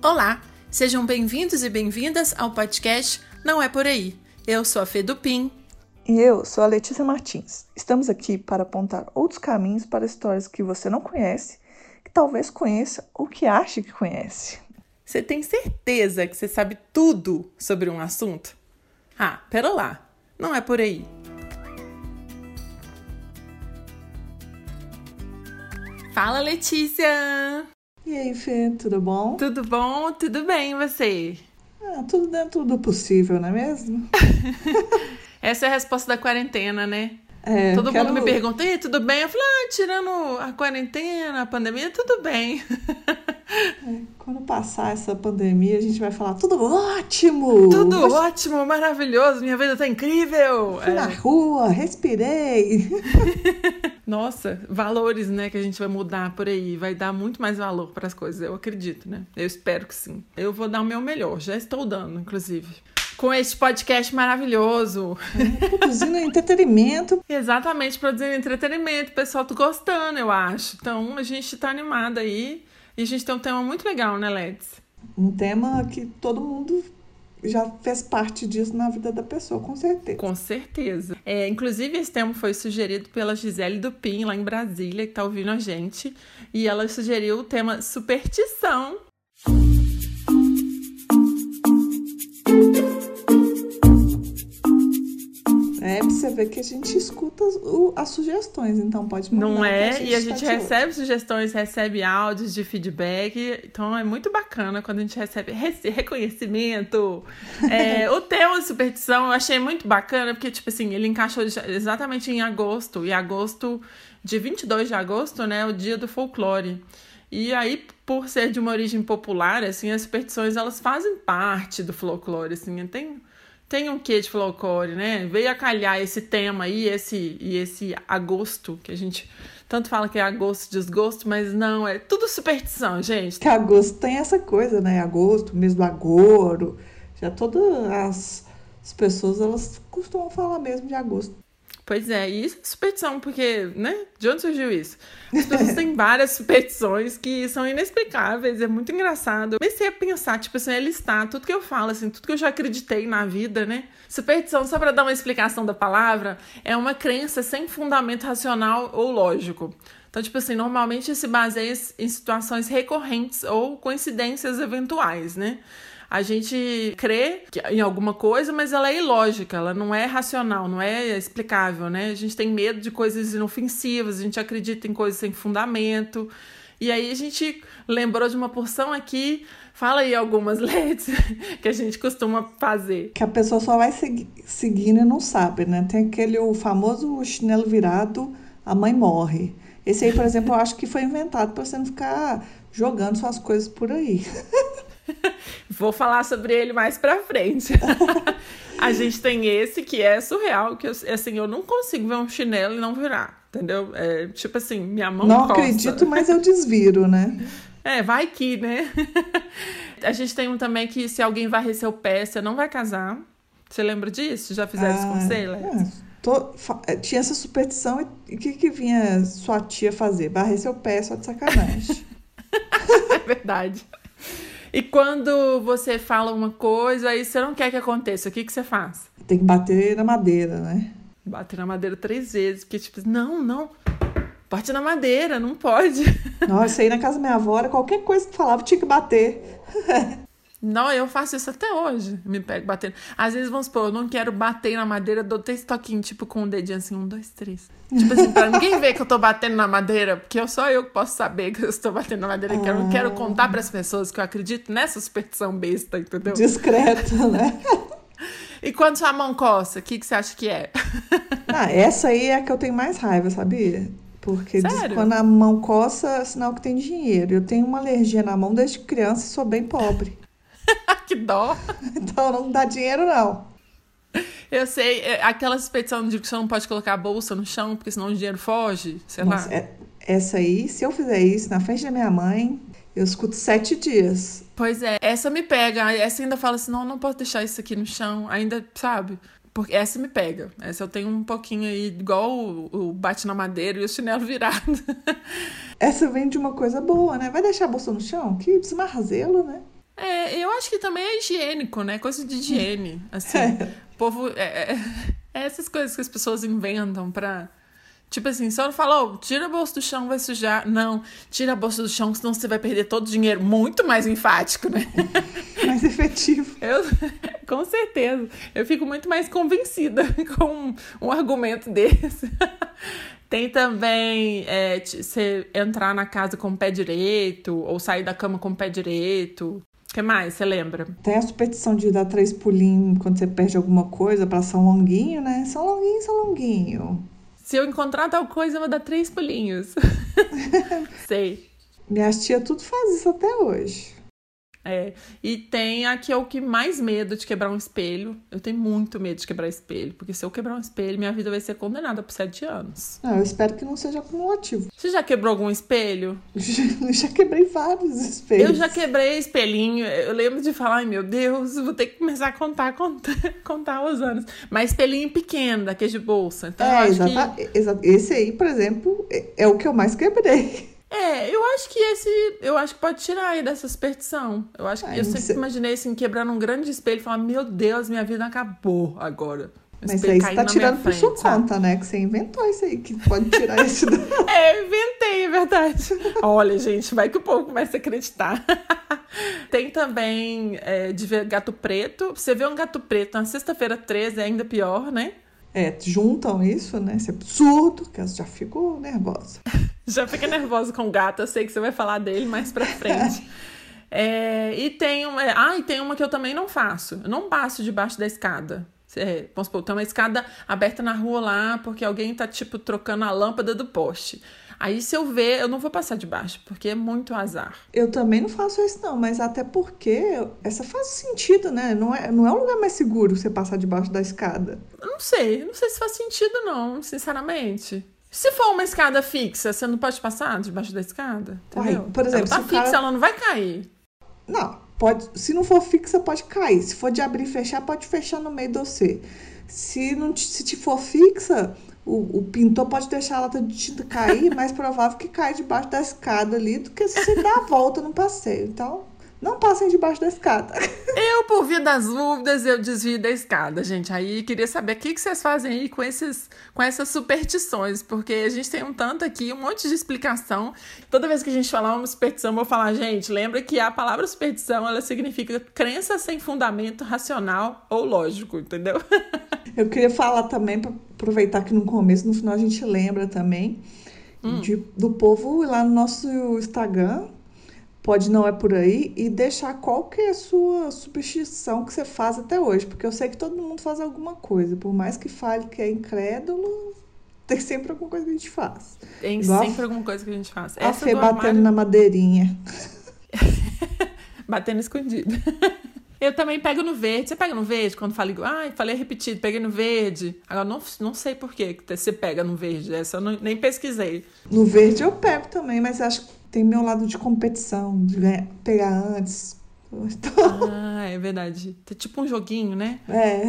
Olá, sejam bem-vindos e bem-vindas ao podcast Não é Por Aí. Eu sou a Fê Dupin. E eu sou a Letícia Martins. Estamos aqui para apontar outros caminhos para histórias que você não conhece, que talvez conheça ou que ache que conhece. Você tem certeza que você sabe tudo sobre um assunto? Ah, pera lá, não é por aí. Fala, Letícia! E aí, Fê, tudo bom? Tudo bom? Tudo bem, e você? Ah, tudo dentro do possível, não é mesmo? Essa é a resposta da quarentena, né? É, Todo quero... mundo me pergunta, e tudo bem? Eu falo, ah, tirando a quarentena, a pandemia, tudo bem. Quando passar essa pandemia, a gente vai falar tudo ótimo! Tudo Mas... ótimo, maravilhoso, minha vida tá incrível! Fui é. na rua, respirei! Nossa, valores, né, que a gente vai mudar por aí, vai dar muito mais valor para as coisas, eu acredito, né? Eu espero que sim. Eu vou dar o meu melhor, já estou dando, inclusive com este podcast maravilhoso. É, produzindo entretenimento. Exatamente, produzindo entretenimento. O pessoal tá gostando, eu acho. Então a gente tá animada aí. E a gente tem um tema muito legal, né, Ledes? Um tema que todo mundo já fez parte disso na vida da pessoa, com certeza. Com certeza. É, inclusive, esse tema foi sugerido pela Gisele Dupin, lá em Brasília, que tá ouvindo a gente. E ela sugeriu o tema superstição. É, pra você ver que a gente escuta o, as sugestões, então pode mandar. Não é? A e a gente tá recebe sugestões, recebe áudios de feedback, então é muito bacana quando a gente recebe reconhecimento. é, o tema de superstição eu achei muito bacana, porque, tipo assim, ele encaixou exatamente em agosto, e agosto, de 22 de agosto, né, o dia do folclore. E aí, por ser de uma origem popular, assim, as superstições, elas fazem parte do folclore, assim, tem tem um quê de folclore, né? Veio a calhar esse tema aí, esse, e esse agosto, que a gente tanto fala que é agosto, desgosto, mas não, é tudo superstição, gente. Que agosto tem essa coisa, né? Agosto, mês do agouro, já todas as, as pessoas, elas costumam falar mesmo de agosto. Pois é, e isso é superstição, porque, né? De onde surgiu isso? As pessoas têm várias superstições que são inexplicáveis, é muito engraçado. Eu comecei a pensar, tipo assim, a listar tudo que eu falo, assim, tudo que eu já acreditei na vida, né? Superstição, só para dar uma explicação da palavra, é uma crença sem fundamento racional ou lógico. Então, tipo assim, normalmente se baseia em situações recorrentes ou coincidências eventuais, né? A gente crê em alguma coisa, mas ela é ilógica, ela não é racional, não é explicável, né? A gente tem medo de coisas inofensivas, a gente acredita em coisas sem fundamento. E aí a gente lembrou de uma porção aqui. Fala aí algumas letras que a gente costuma fazer. Que a pessoa só vai segui seguindo e não sabe, né? Tem aquele o famoso chinelo virado, a mãe morre. Esse aí, por exemplo, eu acho que foi inventado para você não ficar jogando suas coisas por aí. Vou falar sobre ele mais pra frente. a gente tem esse que é surreal, que eu, assim, eu não consigo ver um chinelo e não virar, entendeu? É, tipo assim, minha mão Não coça. acredito, mas eu desviro, né? É, vai que, né? a gente tem um também que se alguém varrer seu pé, você não vai casar. Você lembra disso? Já fizeram ah, isso com você, é, tô, é, tinha essa superstição e o que, que vinha sua tia fazer? Varrer seu pé só de sacanagem. é verdade. E quando você fala uma coisa e você não quer que aconteça, o que, que você faz? Tem que bater na madeira, né? Bater na madeira três vezes, porque tipo, não, não, bate na madeira, não pode. Nossa, aí na casa da minha avó, qualquer coisa que falava tinha que bater. Não, eu faço isso até hoje. Me pego batendo. Às vezes, vamos supor, eu não quero bater na madeira, dou três toquinhos, tipo, com o um dedinho assim, um, dois, três. Tipo assim, pra ninguém ver que eu tô batendo na madeira, porque eu, só eu que posso saber que eu estou batendo na madeira, que eu não quero contar pras pessoas que eu acredito nessa superstição besta, entendeu? Discreta, né? E quando sua mão coça, o que, que você acha que é? Ah, essa aí é a que eu tenho mais raiva, sabia? Porque diz quando a mão coça, é sinal que tem dinheiro. Eu tenho uma alergia na mão desde criança e sou bem pobre. que dó. Então não dá dinheiro, não. Eu sei, é, aquela suspeição de que você não pode colocar a bolsa no chão, porque senão o dinheiro foge, sei Nossa, lá. É, essa aí, se eu fizer isso na frente da minha mãe, eu escuto sete dias. Pois é, essa me pega. Essa ainda fala assim: não, não posso deixar isso aqui no chão. Ainda, sabe? Porque essa me pega. Essa eu tenho um pouquinho aí, igual o, o bate na madeira e o chinelo virado. essa vem de uma coisa boa, né? Vai deixar a bolsa no chão? Que desmarzelo, né? É, eu acho que também é higiênico, né? Coisa de higiene. Assim, o povo. É, é, é essas coisas que as pessoas inventam pra. Tipo assim, só não falou, oh, tira a bolsa do chão, vai sujar. Não, tira a bolsa do chão, senão você vai perder todo o dinheiro. Muito mais enfático, né? Mais efetivo. Eu, com certeza. Eu fico muito mais convencida com um, um argumento desse. Tem também é, você entrar na casa com o pé direito, ou sair da cama com o pé direito. Que mais você lembra? Tem a superstição de dar três pulinhos quando você perde alguma coisa para São Longuinho, né? São Longuinho, São Longuinho. Se eu encontrar tal coisa, eu vou dar três pulinhos. Sei. Minhas tia tudo faz isso até hoje. É, e tem a que é o que mais medo de quebrar um espelho. Eu tenho muito medo de quebrar espelho, porque se eu quebrar um espelho, minha vida vai ser condenada por sete anos. Não, eu espero que não seja acumulativo. Você já quebrou algum espelho? Eu já quebrei vários espelhos. Eu já quebrei espelhinho. Eu lembro de falar, ai meu Deus, vou ter que começar a contar, contar, contar os anos. Mas espelhinho pequeno, daquele de bolsa. Então, é, exata, que... esse aí, por exemplo, é, é o que eu mais quebrei. É, eu acho que esse. Eu acho que pode tirar aí dessa superstição. Eu acho que Ai, eu sempre sei. imaginei assim, quebrando um grande espelho e falar, meu Deus, minha vida acabou agora. Mas aí você tá tirando por sua conta, né? Que você inventou isso aí, que pode tirar isso da... É, eu inventei, é verdade. Olha, gente, vai que o povo começa a acreditar. Tem também é, de ver gato preto. Você vê um gato preto na sexta-feira 13 é ainda pior, né? É, juntam isso, né? É absurdo, que já ficou nervosa. já fica nervosa com o gato, eu sei que você vai falar dele mais pra frente. é, e tem uma. Ah, e tem uma que eu também não faço. Eu não passo debaixo da escada. É, vamos supor, tem uma escada aberta na rua lá, porque alguém tá, tipo, trocando a lâmpada do poste. Aí, se eu ver, eu não vou passar de baixo, porque é muito azar. Eu também não faço isso, não, mas até porque essa faz sentido, né? Não é, não é o lugar mais seguro você passar debaixo da escada. Não sei, não sei se faz sentido, não, sinceramente. Se for uma escada fixa, você não pode passar debaixo da escada? Entendeu? Uai, por exemplo, ela tá fixa, cara... ela não vai cair. Não, pode. Se não for fixa, pode cair. Se for de abrir e fechar, pode fechar no meio do você. Se não se te for fixa, o, o pintor pode deixar a lata de tinta cair, mais provável que caia debaixo da escada ali do que se dá a volta no passeio. Então, não passem debaixo da escada. Eu, por via das dúvidas, eu desvio da escada, gente. Aí queria saber o que, que vocês fazem aí com, esses, com essas superstições, porque a gente tem um tanto aqui, um monte de explicação. Toda vez que a gente falar uma superstição, eu vou falar, gente, lembra que a palavra superstição ela significa crença sem fundamento racional ou lógico, entendeu? Eu queria falar também, para aproveitar que no começo, no final a gente lembra também, hum. de, do povo lá no nosso Instagram pode não é por aí e deixar qual que é a sua superstição que você faz até hoje, porque eu sei que todo mundo faz alguma coisa, por mais que fale que é incrédulo, tem sempre alguma coisa que a gente faz. Tem Igual sempre a... alguma coisa que a gente faz. A Essa Fê batendo armário... na madeirinha. batendo escondido. Eu também pego no verde. Você pega no verde quando fala igual? Ai, falei repetido, peguei no verde. Agora, não, não sei por que você pega no verde. Essa eu não, nem pesquisei. No verde eu pego também, mas acho que tem meu lado de competição, de ganhar, pegar antes. Ah, é verdade. É tipo um joguinho, né? É.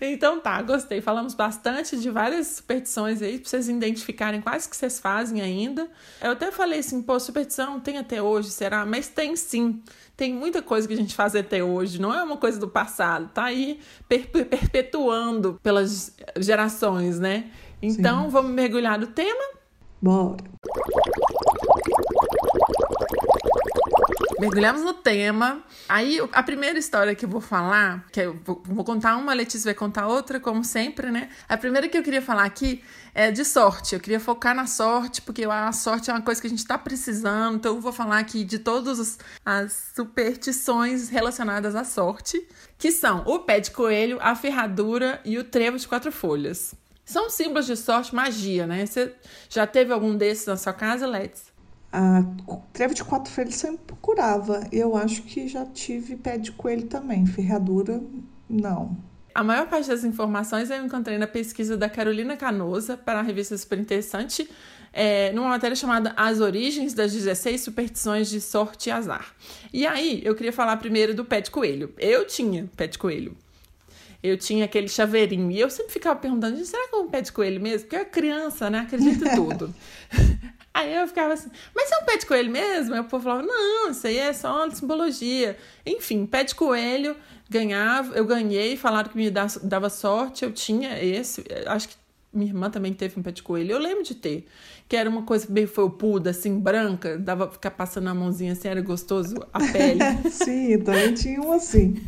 então tá, gostei. Falamos bastante de várias superstições aí, pra vocês identificarem quais que vocês fazem ainda. Eu até falei assim, pô, superstição tem até hoje, será? Mas tem sim. Tem muita coisa que a gente faz até hoje, não é uma coisa do passado, tá aí perpetuando pelas gerações, né? Então, sim. vamos mergulhar no tema? Bora. Mergulhamos no tema. Aí, a primeira história que eu vou falar, que eu vou, contar uma, a Letícia vai contar outra, como sempre, né? A primeira que eu queria falar aqui é de sorte. Eu queria focar na sorte, porque a sorte é uma coisa que a gente está precisando. Então, eu vou falar aqui de todas as superstições relacionadas à sorte, que são o pé de coelho, a ferradura e o trevo de quatro folhas. São símbolos de sorte, magia, né? Você já teve algum desses na sua casa, Letícia? A treva de quatro folhas sempre curava. Eu acho que já tive pé de coelho também. Ferradura, não. A maior parte das informações eu encontrei na pesquisa da Carolina Canosa para a revista Super Interessante, é, numa matéria chamada As Origens das 16 Superstições de Sorte e Azar. E aí, eu queria falar primeiro do pé de coelho. Eu tinha pé de coelho. Eu tinha aquele chaveirinho. E eu sempre ficava perguntando, será que é um pé de coelho mesmo? Porque é criança, né? Acredita em tudo. Aí eu ficava assim, mas é um pé de coelho mesmo? Aí o povo falava, não, isso aí é só simbologia. Enfim, pé de coelho, ganhava, eu ganhei, falaram que me dava sorte, eu tinha esse, acho que minha irmã também teve um pé de coelho, eu lembro de ter, que era uma coisa bem felpuda, assim, branca, dava pra ficar passando a mãozinha assim, era gostoso a pele. Sim, também tinha um assim.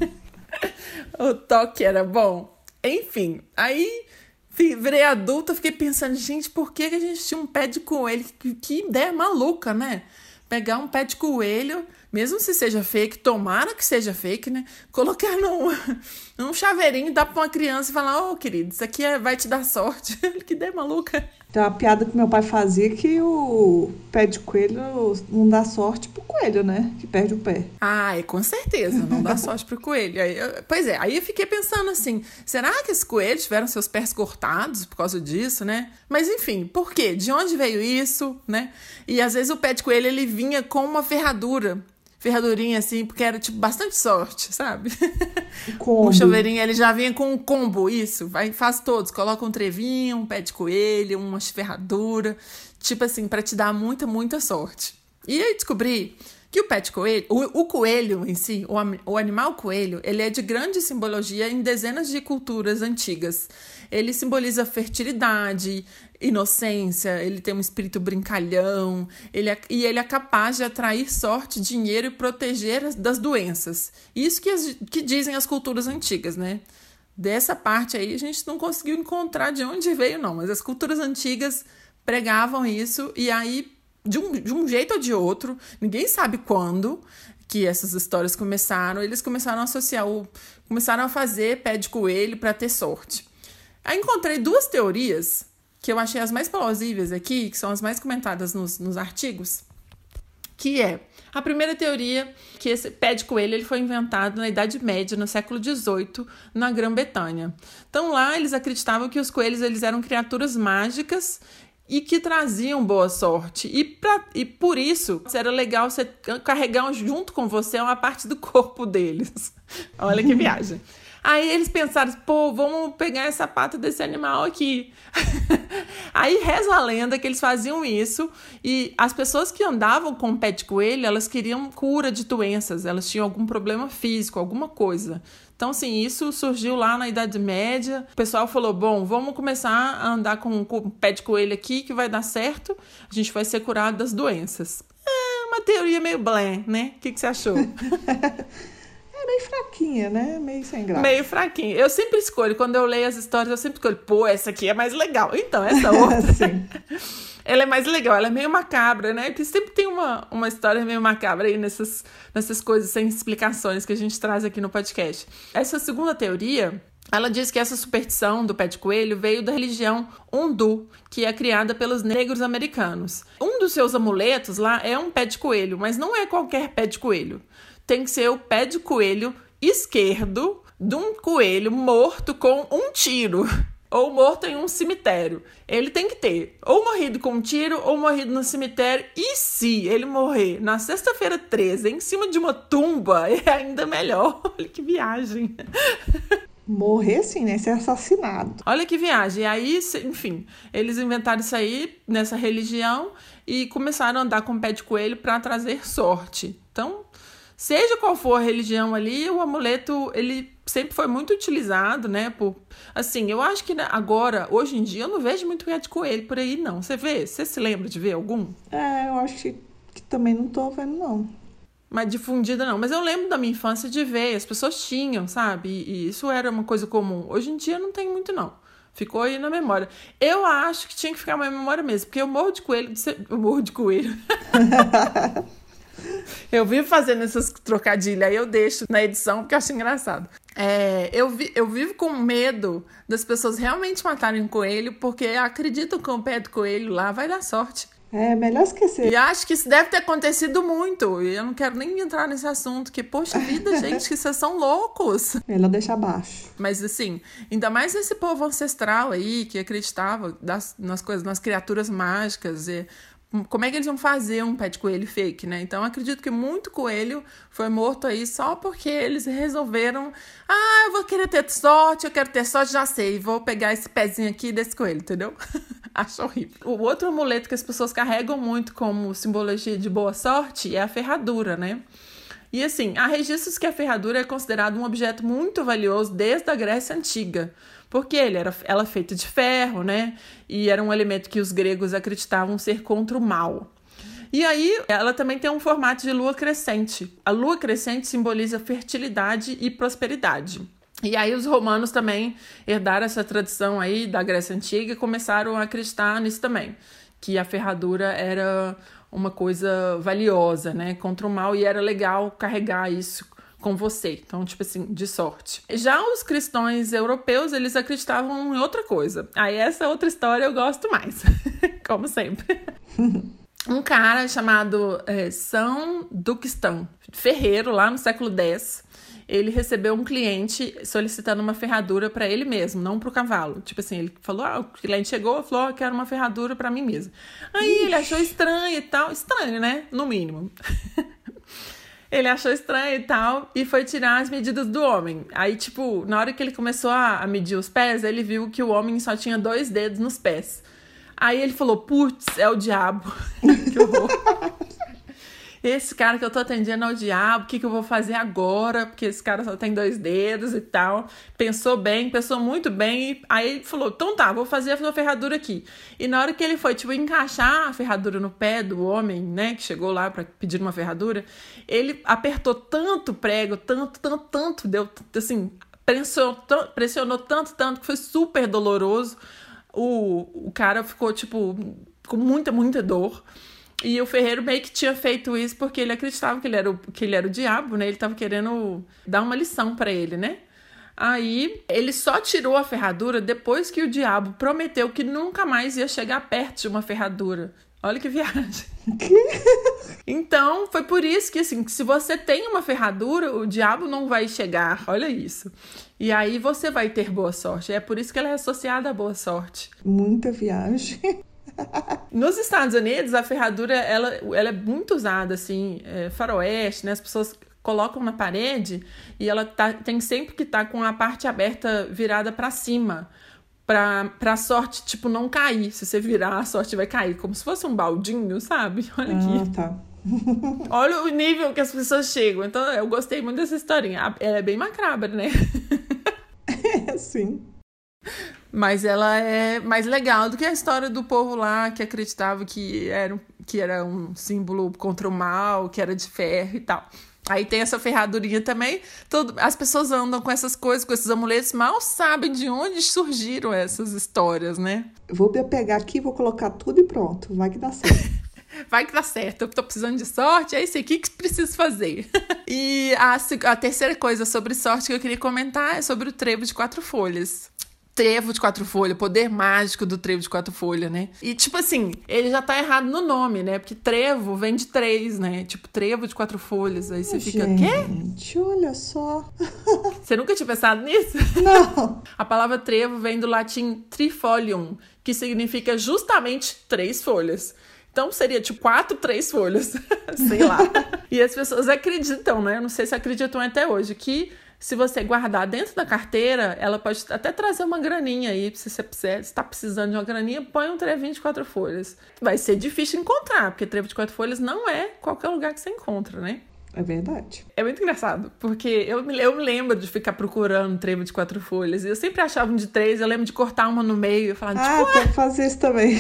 o toque era bom. Enfim, aí virei adulta, fiquei pensando, gente, por que, que a gente tinha um pé de coelho? Que, que ideia maluca, né? Pegar um pé de coelho mesmo se seja fake, tomara que seja fake, né? Colocar num, num chaveirinho, dar pra uma criança e falar: Ô, oh, querido, isso aqui é, vai te dar sorte. que ideia maluca. Tem uma piada que meu pai fazia que o pé de coelho não dá sorte pro coelho, né? Que perde o pé. Ai, com certeza, não dá sorte pro coelho. Aí, eu, pois é, aí eu fiquei pensando assim: será que esses coelhos tiveram seus pés cortados por causa disso, né? Mas enfim, por quê? De onde veio isso, né? E às vezes o pé de coelho ele vinha com uma ferradura ferradurinha assim, porque era tipo bastante sorte, sabe? Um choveirinho, ele já vinha com um combo, isso, vai, faz todos, coloca um trevinho, um pé de coelho, uma ferradura, tipo assim, para te dar muita, muita sorte. E aí descobri que o pet coelho, o, o, coelho em si, o, o animal coelho, ele é de grande simbologia em dezenas de culturas antigas. Ele simboliza fertilidade, inocência, ele tem um espírito brincalhão, ele é, e ele é capaz de atrair sorte, dinheiro e proteger das doenças. Isso que, as, que dizem as culturas antigas, né? Dessa parte aí a gente não conseguiu encontrar de onde veio, não, mas as culturas antigas pregavam isso, e aí, de um, de um jeito ou de outro, ninguém sabe quando que essas histórias começaram, eles começaram a associar o. começaram a fazer pé de coelho para ter sorte. Aí encontrei duas teorias que eu achei as mais plausíveis aqui, que são as mais comentadas nos, nos artigos, que é a primeira teoria que esse pé de coelho ele foi inventado na Idade Média, no século XVIII, na Grã-Bretanha. Então lá eles acreditavam que os coelhos eles eram criaturas mágicas e que traziam boa sorte. E, pra, e por isso era legal você carregar junto com você uma parte do corpo deles. Olha que viagem. Aí eles pensaram, pô, vamos pegar essa pata desse animal aqui. Aí reza a lenda que eles faziam isso e as pessoas que andavam com o pé de coelho, elas queriam cura de doenças, elas tinham algum problema físico, alguma coisa. Então, assim, isso surgiu lá na Idade Média. O pessoal falou: bom, vamos começar a andar com, com o pé de coelho aqui que vai dar certo, a gente vai ser curado das doenças. É uma teoria meio blé, né? O que, que você achou? É meio fraquinha, né? Meio sem graça. Meio fraquinha. Eu sempre escolho, quando eu leio as histórias, eu sempre escolho, pô, essa aqui é mais legal. Então, essa outra. Sim. ela é mais legal, ela é meio macabra, né? Porque sempre tem uma, uma história meio macabra aí nessas, nessas coisas sem explicações que a gente traz aqui no podcast. Essa segunda teoria. Ela diz que essa superstição do pé de coelho veio da religião Undu, que é criada pelos negros americanos. Um dos seus amuletos lá é um pé de coelho, mas não é qualquer pé de coelho tem que ser o pé de coelho esquerdo de um coelho morto com um tiro ou morto em um cemitério. Ele tem que ter ou morrido com um tiro ou morrido no cemitério. E se ele morrer na sexta-feira 13 em cima de uma tumba, é ainda melhor. Olha que viagem. Morrer sim, né? Ser assassinado. Olha que viagem. E aí, enfim, eles inventaram isso aí nessa religião e começaram a andar com o pé de coelho para trazer sorte. Então, Seja qual for a religião ali, o amuleto, ele sempre foi muito utilizado, né? Por, assim, eu acho que agora, hoje em dia, eu não vejo muito pé de coelho por aí, não. Você vê? Você se lembra de ver algum? É, eu acho que, que também não tô vendo, não. Mas difundida não. Mas eu lembro da minha infância de ver, as pessoas tinham, sabe? E, e isso era uma coisa comum. Hoje em dia não tem muito, não. Ficou aí na memória. Eu acho que tinha que ficar na memória mesmo, porque eu morro de coelho. De ser... Eu morro de coelho. Eu vivo fazendo essas trocadilhas, aí eu deixo na edição porque eu acho engraçado. É, eu, vi, eu vivo com medo das pessoas realmente matarem um coelho porque acreditam que o pé do coelho lá vai dar sorte. É melhor esquecer. E acho que isso deve ter acontecido muito. E eu não quero nem entrar nesse assunto, que, poxa vida, gente, que vocês são loucos. Melhor deixar abaixo. Mas assim, ainda mais esse povo ancestral aí que acreditava das, nas coisas, nas criaturas mágicas. E como é que eles vão fazer um pé de coelho fake, né? Então acredito que muito coelho foi morto aí só porque eles resolveram, ah, eu vou querer ter sorte, eu quero ter sorte, já sei, vou pegar esse pezinho aqui desse coelho, entendeu? Acho horrível. O outro amuleto que as pessoas carregam muito como simbologia de boa sorte é a ferradura, né? E assim, há registros que a ferradura é considerada um objeto muito valioso desde a Grécia Antiga, porque ele era, ela é feita de ferro, né? E era um elemento que os gregos acreditavam ser contra o mal. E aí, ela também tem um formato de lua crescente. A lua crescente simboliza fertilidade e prosperidade. E aí os romanos também herdaram essa tradição aí da Grécia Antiga e começaram a acreditar nisso também, que a ferradura era uma coisa valiosa, né, contra o mal e era legal carregar isso com você. Então, tipo assim, de sorte. Já os cristãos europeus, eles acreditavam em outra coisa. Aí essa outra história eu gosto mais, como sempre. um cara chamado é, São Duquestan, ferreiro, lá no século X, ele recebeu um cliente solicitando uma ferradura para ele mesmo, não para o cavalo. Tipo assim, ele falou: ah, o cliente chegou e falou: eu quero uma ferradura para mim mesmo. Aí Ixi. ele achou estranho e tal. Estranho, né? No mínimo. ele achou estranho e tal e foi tirar as medidas do homem. Aí, tipo, na hora que ele começou a, a medir os pés, ele viu que o homem só tinha dois dedos nos pés. Aí ele falou: putz, é o diabo. que horror esse cara que eu tô atendendo é o diabo, o que, que eu vou fazer agora? Porque esse cara só tem dois dedos e tal. Pensou bem, pensou muito bem. E aí ele falou: então tá, vou fazer a ferradura aqui. E na hora que ele foi, tipo, encaixar a ferradura no pé do homem, né, que chegou lá para pedir uma ferradura, ele apertou tanto prego, tanto, tanto, tanto, deu assim, pressionou, pressionou tanto, tanto, que foi super doloroso. O, o cara ficou, tipo, com muita, muita dor. E o Ferreiro meio que tinha feito isso porque ele acreditava que ele era o, que ele era o diabo, né? Ele estava querendo dar uma lição para ele, né? Aí ele só tirou a ferradura depois que o diabo prometeu que nunca mais ia chegar perto de uma ferradura. Olha que viagem. então, foi por isso que, assim, se você tem uma ferradura, o diabo não vai chegar. Olha isso. E aí você vai ter boa sorte. É por isso que ela é associada à boa sorte. Muita viagem. Nos Estados Unidos, a ferradura ela, ela é muito usada, assim, é, faroeste, né? As pessoas colocam na parede e ela tá, tem sempre que estar tá com a parte aberta virada para cima. Pra, pra sorte, tipo, não cair. Se você virar, a sorte vai cair. Como se fosse um baldinho, sabe? Olha aqui. Ah, tá. Olha o nível que as pessoas chegam. Então, eu gostei muito dessa historinha. Ela é bem macabra, né? É, sim. Mas ela é mais legal do que a história do povo lá que acreditava que era, que era um símbolo contra o mal, que era de ferro e tal. Aí tem essa ferradurinha também. Todo, as pessoas andam com essas coisas, com esses amuletos, mal sabem de onde surgiram essas histórias, né? Vou pegar aqui, vou colocar tudo e pronto. Vai que dá certo. Vai que dá certo. Eu tô precisando de sorte, é isso aqui que preciso fazer. e a, a terceira coisa sobre sorte que eu queria comentar é sobre o trevo de quatro folhas trevo de quatro folhas, poder mágico do trevo de quatro folhas, né? E, tipo assim, ele já tá errado no nome, né? Porque trevo vem de três, né? Tipo, trevo de quatro folhas. Aí você fica, quê? Gente, olha só. Você nunca tinha pensado nisso? Não. A palavra trevo vem do latim trifolium, que significa justamente três folhas. Então seria tipo quatro, três folhas, sei lá. e as pessoas acreditam, né? Eu não sei se acreditam até hoje, que se você guardar dentro da carteira, ela pode até trazer uma graninha aí, se você está precisando de uma graninha, põe um trevinho de quatro folhas. Vai ser difícil encontrar, porque trevo de quatro folhas não é qualquer lugar que você encontra, né? É verdade. É muito engraçado, porque eu, eu me lembro de ficar procurando trevo de quatro folhas. E eu sempre achava um de três, eu lembro de cortar uma no meio e falar, ah, tipo... Ah, fazer isso também.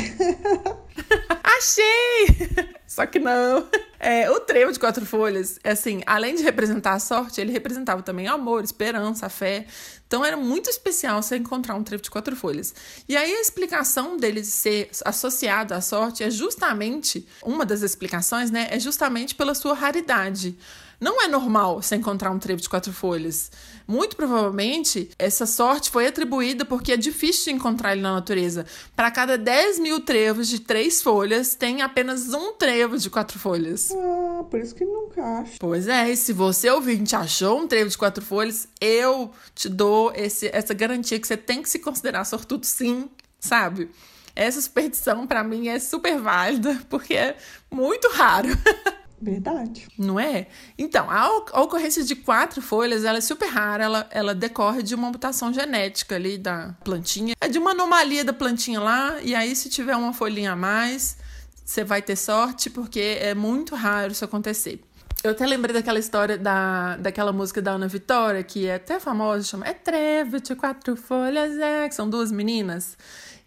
Achei! Só que não. É, o trevo de quatro folhas, assim, além de representar a sorte, ele representava também amor, esperança, fé. Então era muito especial você encontrar um trevo de quatro folhas. E aí a explicação dele ser associado à sorte é justamente, uma das explicações, né, é justamente pela sua raridade. Não é normal você encontrar um trevo de quatro folhas. Muito provavelmente, essa sorte foi atribuída porque é difícil de encontrar ele na natureza. Para cada 10 mil trevos de três folhas, tem apenas um trevo de quatro folhas. Ah, por isso que nunca acha. Pois é, e se você ouvinte achou um trevo de quatro folhas, eu te dou esse, essa garantia que você tem que se considerar sortudo sim, sabe? essa superstição para mim é super válida, porque é muito raro. Verdade. Não é? Então, a, ocorrência de quatro folhas, ela é super rara, ela, ela decorre de uma mutação genética ali da plantinha. É de uma anomalia da plantinha lá, e aí se tiver uma folhinha a mais, você vai ter sorte, porque é muito raro isso acontecer. Eu até lembrei daquela história da, daquela música da Ana Vitória, que é até famosa, chama É Treve de Quatro Folhas, é, que são duas meninas.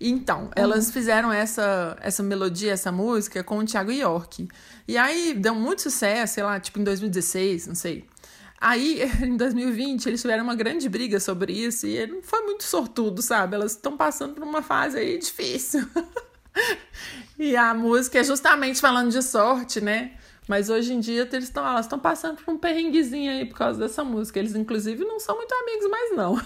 Então, elas fizeram essa, essa melodia, essa música com o Thiago York. E aí deu muito sucesso, sei lá, tipo em 2016, não sei. Aí, em 2020, eles tiveram uma grande briga sobre isso e não foi muito sortudo, sabe? Elas estão passando por uma fase aí difícil. e a música é justamente falando de sorte, né? Mas hoje em dia eles estão, elas estão passando por um perrenguezinho aí por causa dessa música. Eles, inclusive, não são muito amigos mais, não.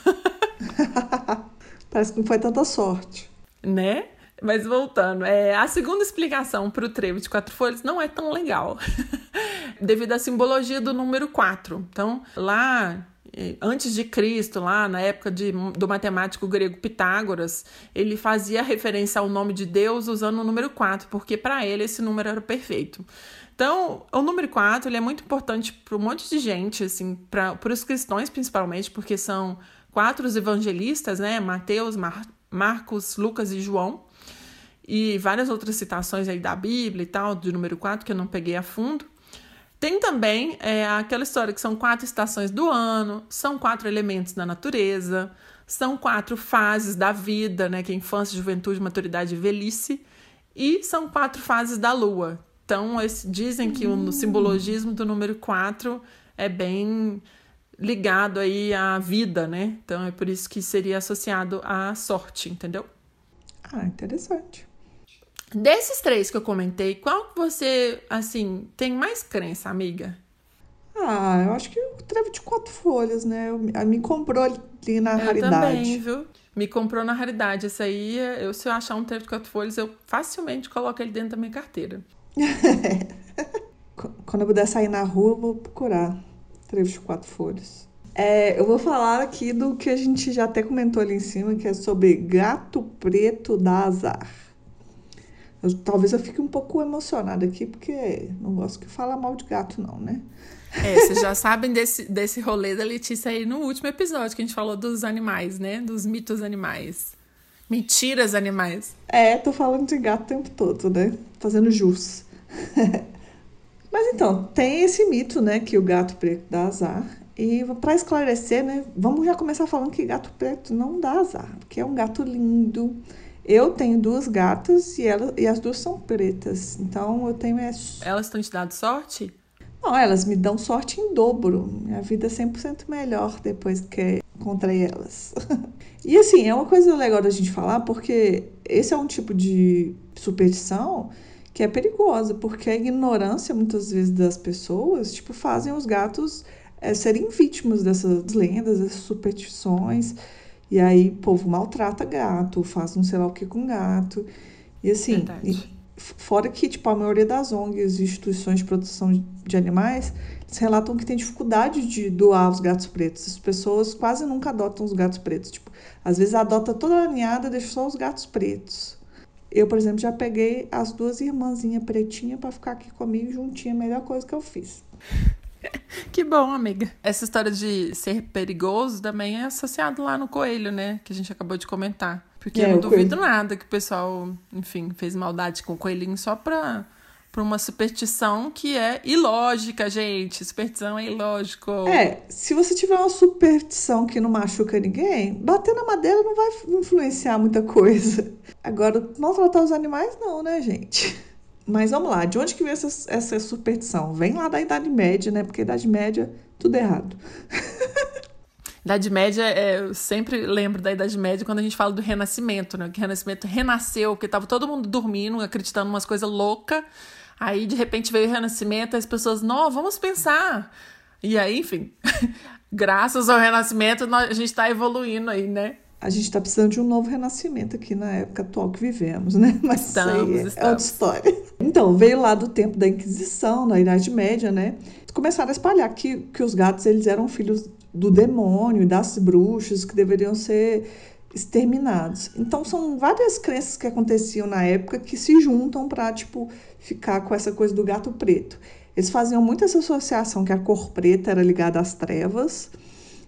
Parece que não foi tanta sorte né? Mas voltando, é, a segunda explicação para o trevo de quatro folhas não é tão legal, devido à simbologia do número 4. Então, lá é, antes de Cristo, lá na época de, do matemático grego Pitágoras, ele fazia referência ao nome de Deus usando o número 4, porque para ele esse número era perfeito. Então, o número 4 ele é muito importante para um monte de gente, assim, para os cristãos principalmente, porque são quatro evangelistas, né? Mateus, Mar Marcos, Lucas e João, e várias outras citações aí da Bíblia e tal, do número 4, que eu não peguei a fundo. Tem também é, aquela história que são quatro estações do ano, são quatro elementos da natureza, são quatro fases da vida, né, que é infância, juventude, maturidade e velhice, e são quatro fases da lua. Então, esse, dizem que o simbologismo do número 4 é bem ligado aí à vida, né? Então é por isso que seria associado à sorte, entendeu? Ah, interessante. Desses três que eu comentei, qual que você, assim, tem mais crença, amiga? Ah, eu acho que o trevo de quatro folhas, né? Eu, me comprou ali na eu raridade. também, viu? Me comprou na raridade. Esse aí, eu, se eu achar um trevo de quatro folhas, eu facilmente coloco ele dentro da minha carteira. Quando eu puder sair na rua, eu vou procurar trevo de quatro folhas. É, eu vou falar aqui do que a gente já até comentou ali em cima, que é sobre gato preto da azar. Eu, talvez eu fique um pouco emocionada aqui, porque não gosto que fala mal de gato, não, né? É, vocês já sabem desse, desse rolê da Letícia aí no último episódio que a gente falou dos animais, né? Dos mitos animais. Mentiras animais. É, tô falando de gato o tempo todo, né? Fazendo jus. Mas então, tem esse mito, né, que o gato preto dá azar. E para esclarecer, né, vamos já começar falando que gato preto não dá azar, porque é um gato lindo. Eu tenho duas gatas e, ela, e as duas são pretas. Então eu tenho. Elas estão te dando sorte? Não, elas me dão sorte em dobro. Minha vida é 100% melhor depois que encontrei elas. e assim, é uma coisa legal da gente falar, porque esse é um tipo de superstição que é perigosa, porque a ignorância muitas vezes das pessoas, tipo, fazem os gatos é, serem vítimas dessas lendas, dessas superstições. E aí o povo maltrata gato, faz um sei lá o que com gato. E assim, e, fora que tipo, a maioria das ONGs e instituições de proteção de animais, eles relatam que tem dificuldade de doar os gatos pretos. As pessoas quase nunca adotam os gatos pretos. Tipo, às vezes adota toda a ninhada, deixa só os gatos pretos. Eu, por exemplo, já peguei as duas irmãzinhas pretinhas para ficar aqui comigo juntinha, a melhor coisa que eu fiz. Que bom, amiga. Essa história de ser perigoso também é associado lá no coelho, né? Que a gente acabou de comentar. Porque é, eu não duvido coelho. nada que o pessoal, enfim, fez maldade com o coelhinho só pra por uma superstição que é ilógica, gente. Superstição é ilógico. É, se você tiver uma superstição que não machuca ninguém, bater na madeira não vai influenciar muita coisa. Agora, maltratar os animais, não, né, gente? Mas vamos lá, de onde que vem essa, essa superstição? Vem lá da Idade Média, né? Porque Idade Média, tudo errado. Idade Média, é, eu sempre lembro da Idade Média quando a gente fala do Renascimento, né? Que o Renascimento renasceu, porque tava todo mundo dormindo, acreditando em umas coisas loucas. Aí, de repente, veio o Renascimento, as pessoas, não, vamos pensar. E aí, enfim, graças ao Renascimento, a gente está evoluindo aí, né? A gente está precisando de um novo renascimento aqui na época atual que vivemos, né? Mas estamos, isso aí é, estamos. é outra história. Então, veio lá do tempo da Inquisição, da Idade Média, né? Começaram a espalhar que, que os gatos eles eram filhos do demônio e das bruxas, que deveriam ser exterminados. Então são várias crenças que aconteciam na época que se juntam para tipo ficar com essa coisa do gato preto. Eles faziam muito essa associação que a cor preta era ligada às trevas.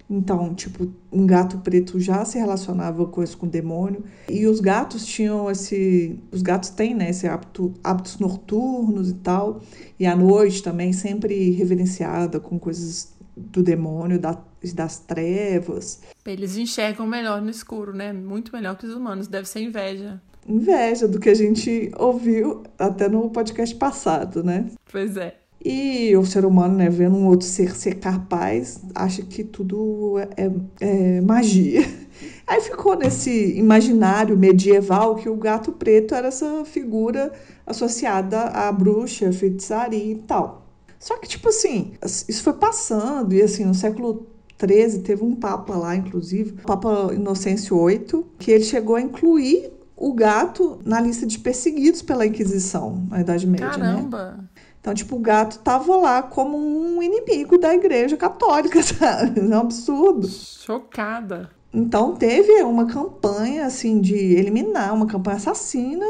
Então, tipo, um gato preto já se relacionava com isso com o demônio. E os gatos tinham esse. Os gatos têm, né, esse hábito, hábitos noturnos e tal. E à noite também, sempre reverenciada com coisas do demônio, da, das trevas. Eles enxergam melhor no escuro, né? Muito melhor que os humanos. Deve ser inveja. Inveja do que a gente ouviu até no podcast passado, né? Pois é. E o ser humano, né, vendo um outro ser ser capaz, acha que tudo é, é magia. Aí ficou nesse imaginário medieval que o gato preto era essa figura associada à bruxa, feitiçaria e tal. Só que, tipo assim, isso foi passando, e assim, no século XIII teve um papa lá, inclusive, o Papa Inocêncio VIII, que ele chegou a incluir o gato na lista de perseguidos pela Inquisição na Idade Média, né? Caramba! Né? Então, tipo, o gato tava lá como um inimigo da Igreja Católica, sabe? É um absurdo. Chocada. Então, teve uma campanha, assim, de eliminar, uma campanha assassina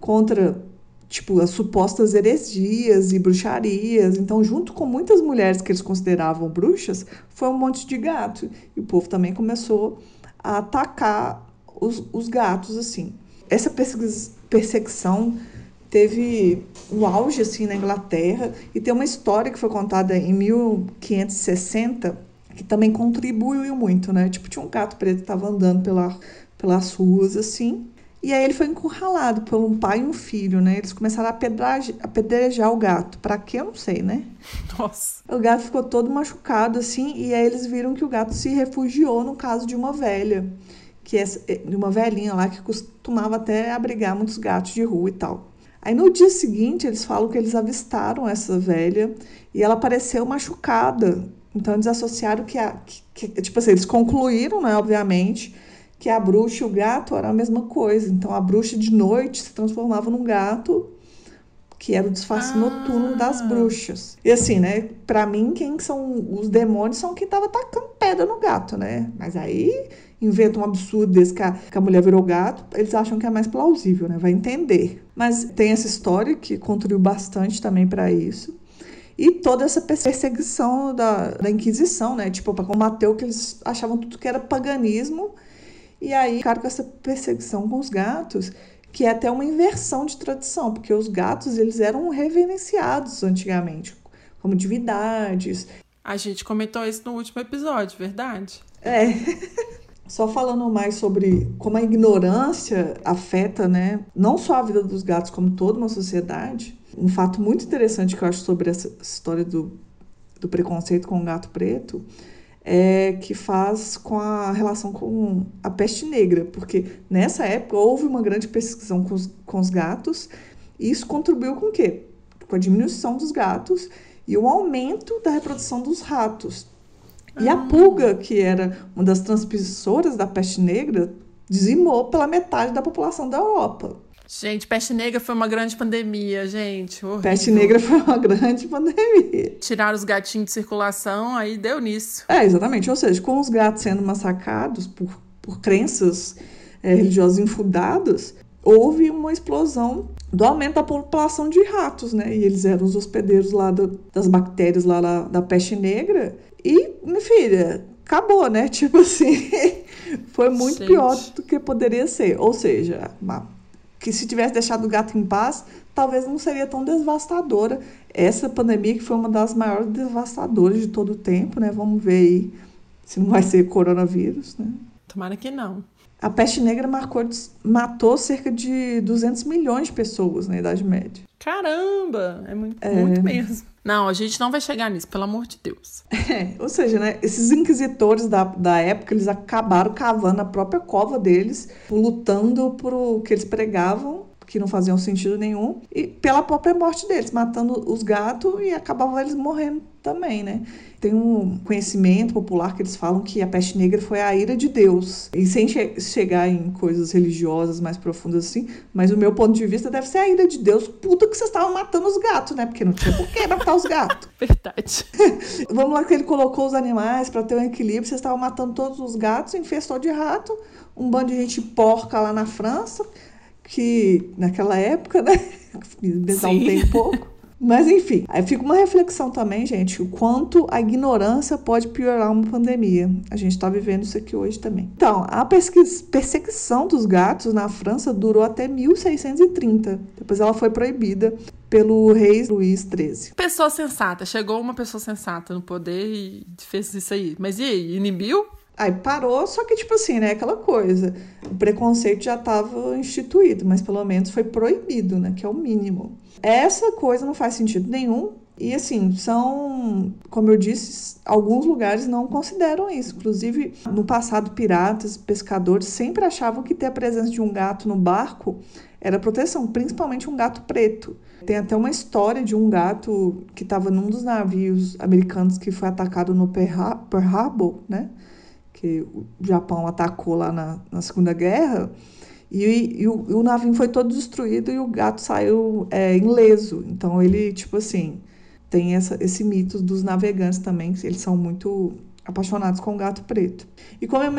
contra tipo, as supostas heresias e bruxarias. Então, junto com muitas mulheres que eles consideravam bruxas, foi um monte de gato. E o povo também começou a atacar os, os gatos, assim. Essa perseguição teve o auge, assim, na Inglaterra. E tem uma história que foi contada em 1560 que também contribuiu muito, né? Tipo, tinha um gato preto que estava andando pela, pelas ruas, assim, e aí ele foi encurralado por um pai e um filho, né? Eles começaram a apedrejar, o gato. Para quê? Eu não sei, né? Nossa. O gato ficou todo machucado, assim, e aí eles viram que o gato se refugiou no caso de uma velha, que é de uma velhinha lá que costumava até abrigar muitos gatos de rua e tal. Aí no dia seguinte eles falam que eles avistaram essa velha e ela apareceu machucada. Então eles associaram que, a, que, que tipo assim, eles concluíram, né, obviamente, que a bruxa e o gato eram a mesma coisa. Então a bruxa de noite se transformava num gato, que era o disfarce ah. noturno das bruxas. E assim, né, para mim quem são os demônios são quem tava tacando pedra no gato, né? Mas aí inventa um absurdo desse que a, que a mulher virou gato, eles acham que é mais plausível, né? Vai entender. Mas tem essa história que contribuiu bastante também para isso. E toda essa perseguição da, da Inquisição, né? Tipo, para combater o que eles achavam tudo que era paganismo e aí ficaram com essa perseguição com os gatos, que é até uma inversão de tradição, porque os gatos eles eram reverenciados antigamente como divindades. A gente comentou isso no último episódio, verdade? É. Só falando mais sobre como a ignorância afeta, né, não só a vida dos gatos, como toda uma sociedade. Um fato muito interessante que eu acho sobre essa história do, do preconceito com o gato preto é, que faz com a relação com a peste negra, porque nessa época houve uma grande perseguição com os, com os gatos, e isso contribuiu com o quê? Com a diminuição dos gatos e o aumento da reprodução dos ratos. E a ah. pulga, que era uma das transmissoras da peste negra, dizimou pela metade da população da Europa. Gente, peste negra foi uma grande pandemia, gente. Horrível. Peste negra foi uma grande pandemia. Tiraram os gatinhos de circulação, aí deu nisso. É, exatamente. Ou seja, com os gatos sendo massacrados por, por crenças é, religiosas infundadas, houve uma explosão do aumento da população de ratos, né? E eles eram os hospedeiros lá do, das bactérias lá, lá da peste negra. E, minha filha, acabou, né? Tipo assim, foi muito Gente. pior do que poderia ser. Ou seja, uma que se tivesse deixado o gato em paz, talvez não seria tão devastadora. Essa pandemia que foi uma das maiores devastadoras de todo o tempo, né? Vamos ver aí se não vai ser coronavírus, né? Tomara que não. A peste negra marcou, matou cerca de 200 milhões de pessoas na Idade Média. Caramba! É muito, é... muito mesmo. Não, a gente não vai chegar nisso, pelo amor de Deus. É, ou seja, né, esses inquisitores da, da época, eles acabaram cavando a própria cova deles, lutando por o que eles pregavam, que não faziam sentido nenhum, e pela própria morte deles, matando os gatos e acabavam eles morrendo também, né? Tem um conhecimento popular que eles falam que a peste negra foi a ira de Deus. E sem che chegar em coisas religiosas mais profundas assim, mas o meu ponto de vista deve ser a ira de Deus. Puta que vocês estavam matando os gatos, né? Porque não tinha por que matar os gatos. Verdade. Vamos lá que ele colocou os animais para ter um equilíbrio. Vocês estavam matando todos os gatos, infestou de rato. um bando de gente porca lá na França, que naquela época, né? Pensar um pouco. Mas enfim, aí fica uma reflexão também, gente, o quanto a ignorância pode piorar uma pandemia. A gente está vivendo isso aqui hoje também. Então, a perseguição dos gatos na França durou até 1630. Depois ela foi proibida pelo rei Luís XIII. Pessoa sensata. Chegou uma pessoa sensata no poder e fez isso aí. Mas e aí, inibiu? Aí parou, só que, tipo assim, né? Aquela coisa. O preconceito já estava instituído, mas pelo menos foi proibido, né? Que é o mínimo. Essa coisa não faz sentido nenhum. E assim, são, como eu disse, alguns lugares não consideram isso. Inclusive, no passado, piratas, pescadores sempre achavam que ter a presença de um gato no barco era proteção, principalmente um gato preto. Tem até uma história de um gato que estava num dos navios americanos que foi atacado no Pearl Harbor, né? Que o Japão atacou lá na, na Segunda Guerra. E, e, o, o, navio foi todo destruído e o gato saiu é, ileso. Então ele, tipo assim, tem essa, esse mito dos navegantes também, que eles são muito apaixonados com o gato preto. E como eu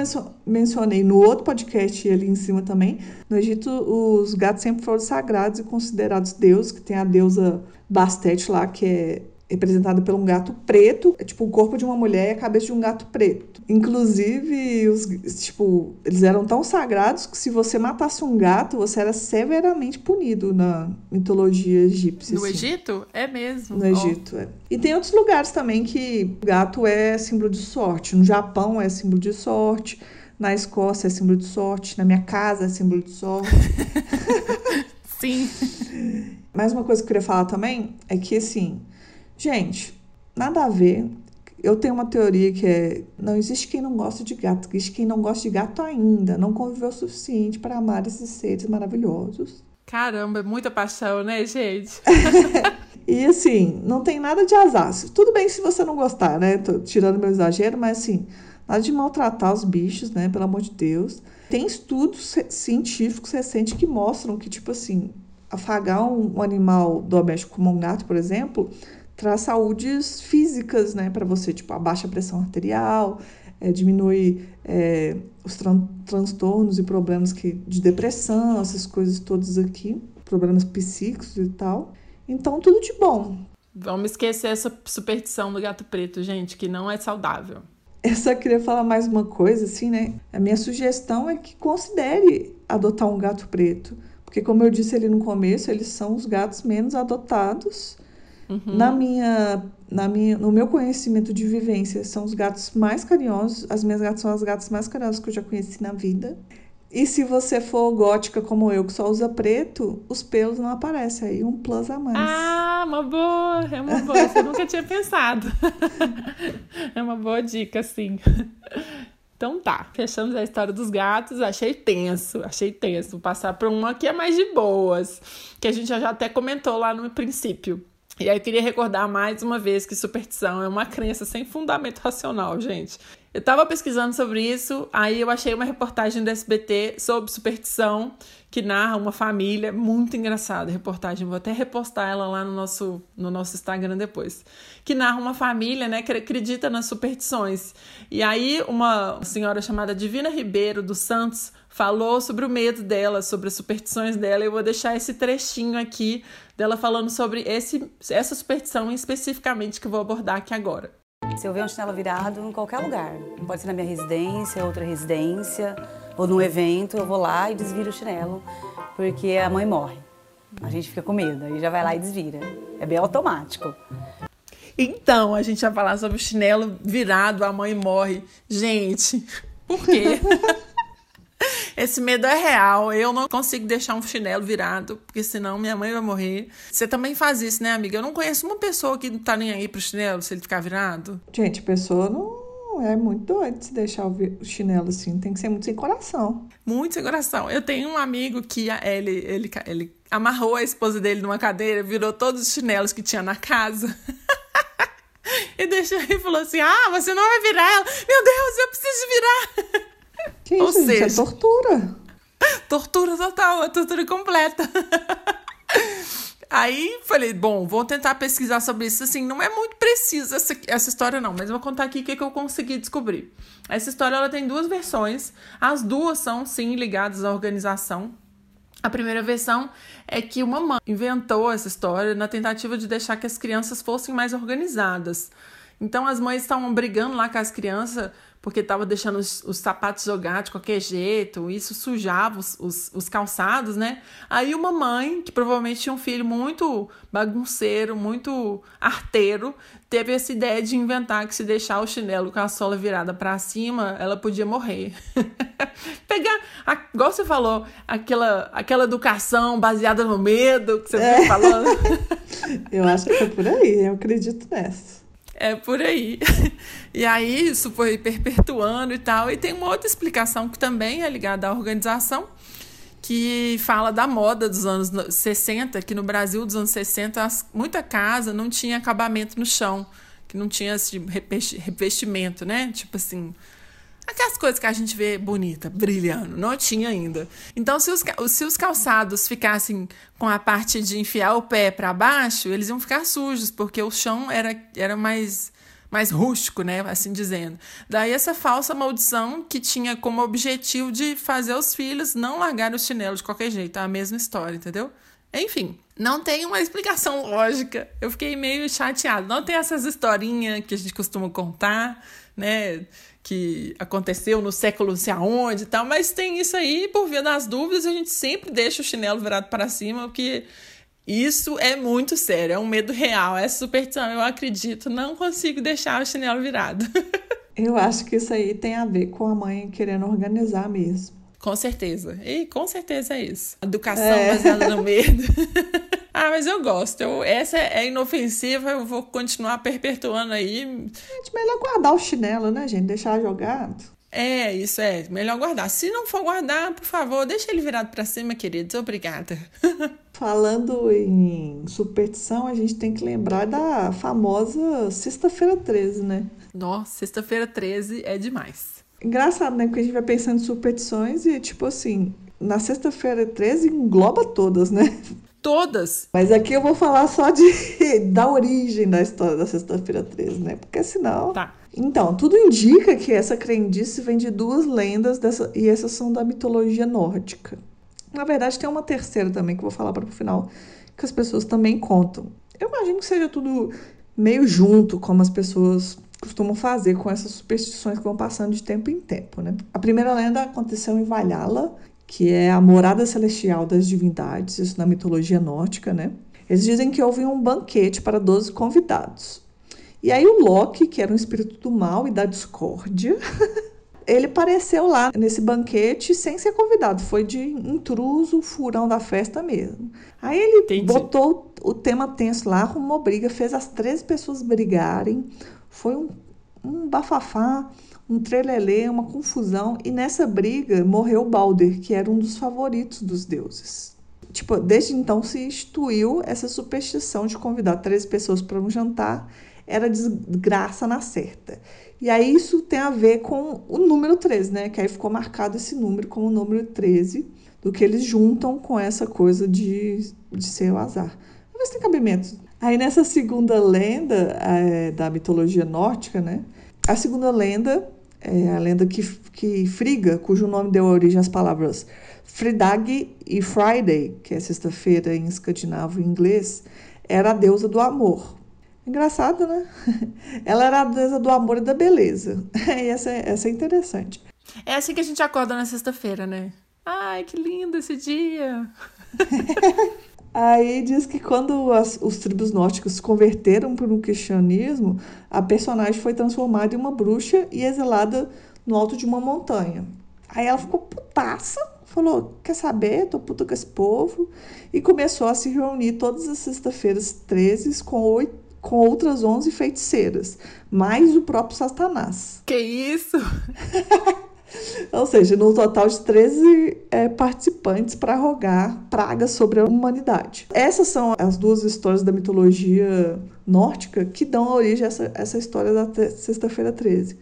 mencionei no outro podcast ali em cima também, no Egito os gatos sempre foram sagrados e considerados deuses, que tem a deusa Bastet lá, que é representada por um gato preto, é tipo o corpo de uma mulher e a cabeça de um gato preto. Inclusive, os, tipo, eles eram tão sagrados que se você matasse um gato, você era severamente punido na mitologia egípcia. No assim. Egito? É mesmo. No Egito, oh. é. E tem outros lugares também que o gato é símbolo de sorte. No Japão é símbolo de sorte, na Escócia é símbolo de sorte, na minha casa é símbolo de sorte. Sim. Mais uma coisa que eu queria falar também é que, assim, Gente, nada a ver. Eu tenho uma teoria que é: não existe quem não gosta de gato, existe quem não gosta de gato ainda, não conviveu o suficiente para amar esses seres maravilhosos. Caramba, é muita paixão, né, gente? e assim, não tem nada de azar. Tudo bem se você não gostar, né? Tô tirando meu exagero, mas assim, nada de maltratar os bichos, né? Pelo amor de Deus. Tem estudos científicos recentes que mostram que, tipo assim, afagar um, um animal doméstico como um gato, por exemplo, traz saúdes físicas, né, para você, tipo, abaixa a pressão arterial, é, diminui é, os tran transtornos e problemas que, de depressão, essas coisas todas aqui, problemas psíquicos e tal. Então, tudo de bom. Vamos esquecer essa superstição do gato preto, gente, que não é saudável. Eu só queria falar mais uma coisa, assim, né? A minha sugestão é que considere adotar um gato preto. Porque, como eu disse ali no começo, eles são os gatos menos adotados Uhum. Na minha, na minha, no meu conhecimento de vivência, são os gatos mais carinhosos. As minhas gatas são as gatas mais carinhosas que eu já conheci na vida. E se você for gótica como eu, que só usa preto, os pelos não aparecem aí, um plus a mais. Ah, uma boa, é uma boa. Você nunca tinha pensado. é uma boa dica, sim. Então tá, fechamos a história dos gatos. Achei tenso, achei tenso. Vou passar para uma que é mais de boas, que a gente já até comentou lá no princípio. E aí eu queria recordar mais uma vez que superstição é uma crença sem fundamento racional, gente. Eu tava pesquisando sobre isso, aí eu achei uma reportagem do SBT sobre superstição que narra uma família muito engraçada, reportagem, vou até repostar ela lá no nosso no nosso Instagram depois. Que narra uma família, né, que acredita nas superstições. E aí uma senhora chamada Divina Ribeiro dos Santos falou sobre o medo dela, sobre as superstições dela. Eu vou deixar esse trechinho aqui dela falando sobre esse, essa superstição especificamente que eu vou abordar aqui agora. Se eu ver um chinelo virado em qualquer lugar, pode ser na minha residência, outra residência, ou num evento, eu vou lá e desviro o chinelo, porque a mãe morre. A gente fica com medo, aí já vai lá e desvira. É bem automático. Então, a gente vai falar sobre o chinelo virado, a mãe morre. Gente, por quê? Esse medo é real. Eu não consigo deixar um chinelo virado, porque senão minha mãe vai morrer. Você também faz isso, né, amiga? Eu não conheço uma pessoa que não tá nem aí pro chinelo se ele ficar virado. Gente, pessoa não é muito doido se deixar o chinelo assim. Tem que ser muito sem coração. Muito sem coração. Eu tenho um amigo que ele, ele, ele amarrou a esposa dele numa cadeira, virou todos os chinelos que tinha na casa. e deixou e falou assim: Ah, você não vai virar ela. Meu Deus, eu preciso virar. Que isso, Ou gente, é seja, é tortura. Tortura total, a tortura completa. Aí falei, bom, vou tentar pesquisar sobre isso. Assim, não é muito precisa essa, essa história, não, mas vou contar aqui o que, que eu consegui descobrir. Essa história ela tem duas versões. As duas são, sim, ligadas à organização. A primeira versão é que uma mãe inventou essa história na tentativa de deixar que as crianças fossem mais organizadas. Então as mães estavam brigando lá com as crianças porque estava deixando os, os, sapatos jogar de qualquer jeito, isso sujava os, os, os, calçados, né? Aí uma mãe, que provavelmente tinha um filho muito bagunceiro, muito arteiro, teve essa ideia de inventar que se deixar o chinelo com a sola virada para cima, ela podia morrer. Pegar, a, igual você falou, aquela, aquela educação baseada no medo que você é. falando. eu acho que é por aí, eu acredito nessa. É por aí. E aí isso foi perpetuando e tal. E tem uma outra explicação que também é ligada à organização, que fala da moda dos anos 60, que no Brasil dos anos 60 muita casa não tinha acabamento no chão, que não tinha esse revestimento, né? Tipo assim, Aquelas coisas que a gente vê bonita, brilhando, não tinha ainda. Então, se os, se os calçados ficassem com a parte de enfiar o pé para baixo, eles iam ficar sujos, porque o chão era, era mais, mais rústico, né? Assim dizendo. Daí, essa falsa maldição que tinha como objetivo de fazer os filhos não largar o chinelo de qualquer jeito. É a mesma história, entendeu? Enfim, não tem uma explicação lógica. Eu fiquei meio chateada. Não tem essas historinhas que a gente costuma contar, né? Que aconteceu no século não sei aonde e tal, mas tem isso aí, por via das dúvidas, a gente sempre deixa o chinelo virado para cima, porque isso é muito sério, é um medo real, é superstição, eu acredito, não consigo deixar o chinelo virado. eu acho que isso aí tem a ver com a mãe querendo organizar mesmo. Com certeza. E com certeza é isso. Educação é. baseada no medo. ah, mas eu gosto. Eu, essa é inofensiva, eu vou continuar perpetuando aí. Gente, melhor guardar o chinelo, né, gente? Deixar jogado. É, isso é. Melhor guardar. Se não for guardar, por favor, deixa ele virado para cima, queridos. Obrigada. Falando em superstição, a gente tem que lembrar da famosa Sexta-feira 13, né? Nossa, Sexta-feira 13 é demais. Engraçado, né? Porque a gente vai pensando em superstições e, tipo assim, na sexta-feira 13 engloba todas, né? Todas. Mas aqui eu vou falar só de, da origem da história da sexta-feira 13, né? Porque senão. Tá. Então, tudo indica que essa crendice vem de duas lendas dessa, e essas são da mitologia nórdica. Na verdade, tem uma terceira também que eu vou falar para o final, que as pessoas também contam. Eu imagino que seja tudo meio junto, como as pessoas costumam fazer com essas superstições que vão passando de tempo em tempo. Né? A primeira lenda aconteceu em Valhalla, que é a morada celestial das divindades, isso na mitologia nórdica. Né? Eles dizem que houve um banquete para 12 convidados. E aí o Loki, que era um espírito do mal e da discórdia, ele apareceu lá nesse banquete sem ser convidado, foi de intruso, furão da festa mesmo. Aí ele Entendi. botou o tema tenso lá, arrumou briga, fez as três pessoas brigarem, foi um, um bafafá, um trelelê, uma confusão. E nessa briga morreu Balder, que era um dos favoritos dos deuses. Tipo, desde então se instituiu essa superstição de convidar três pessoas para um jantar. Era desgraça na certa. E aí isso tem a ver com o número 13, né? Que aí ficou marcado esse número como o número 13, do que eles juntam com essa coisa de, de ser o azar. Se tem cabimento. Aí nessa segunda lenda é, da mitologia nórdica, né? A segunda lenda é a lenda que, que Friga, cujo nome deu origem às palavras Fridag e Friday, que é sexta-feira em escandinavo e inglês, era a deusa do amor. Engraçado, né? Ela era a deusa do amor e da beleza. E essa, essa é interessante. É assim que a gente acorda na sexta-feira, né? Ai, que lindo esse dia! Aí diz que quando as, os tribos nórdicos se converteram para o cristianismo, a personagem foi transformada em uma bruxa e exilada no alto de uma montanha. Aí ela ficou putaça, falou: Quer saber? Tô puta com esse povo. E começou a se reunir todas as sextas-feiras 13 com, oito, com outras 11 feiticeiras, mais o próprio Satanás. Que isso? Ou seja, no total de 13 é, participantes para rogar pragas sobre a humanidade. Essas são as duas histórias da mitologia nórdica que dão origem a essa, essa história da Sexta-feira 13.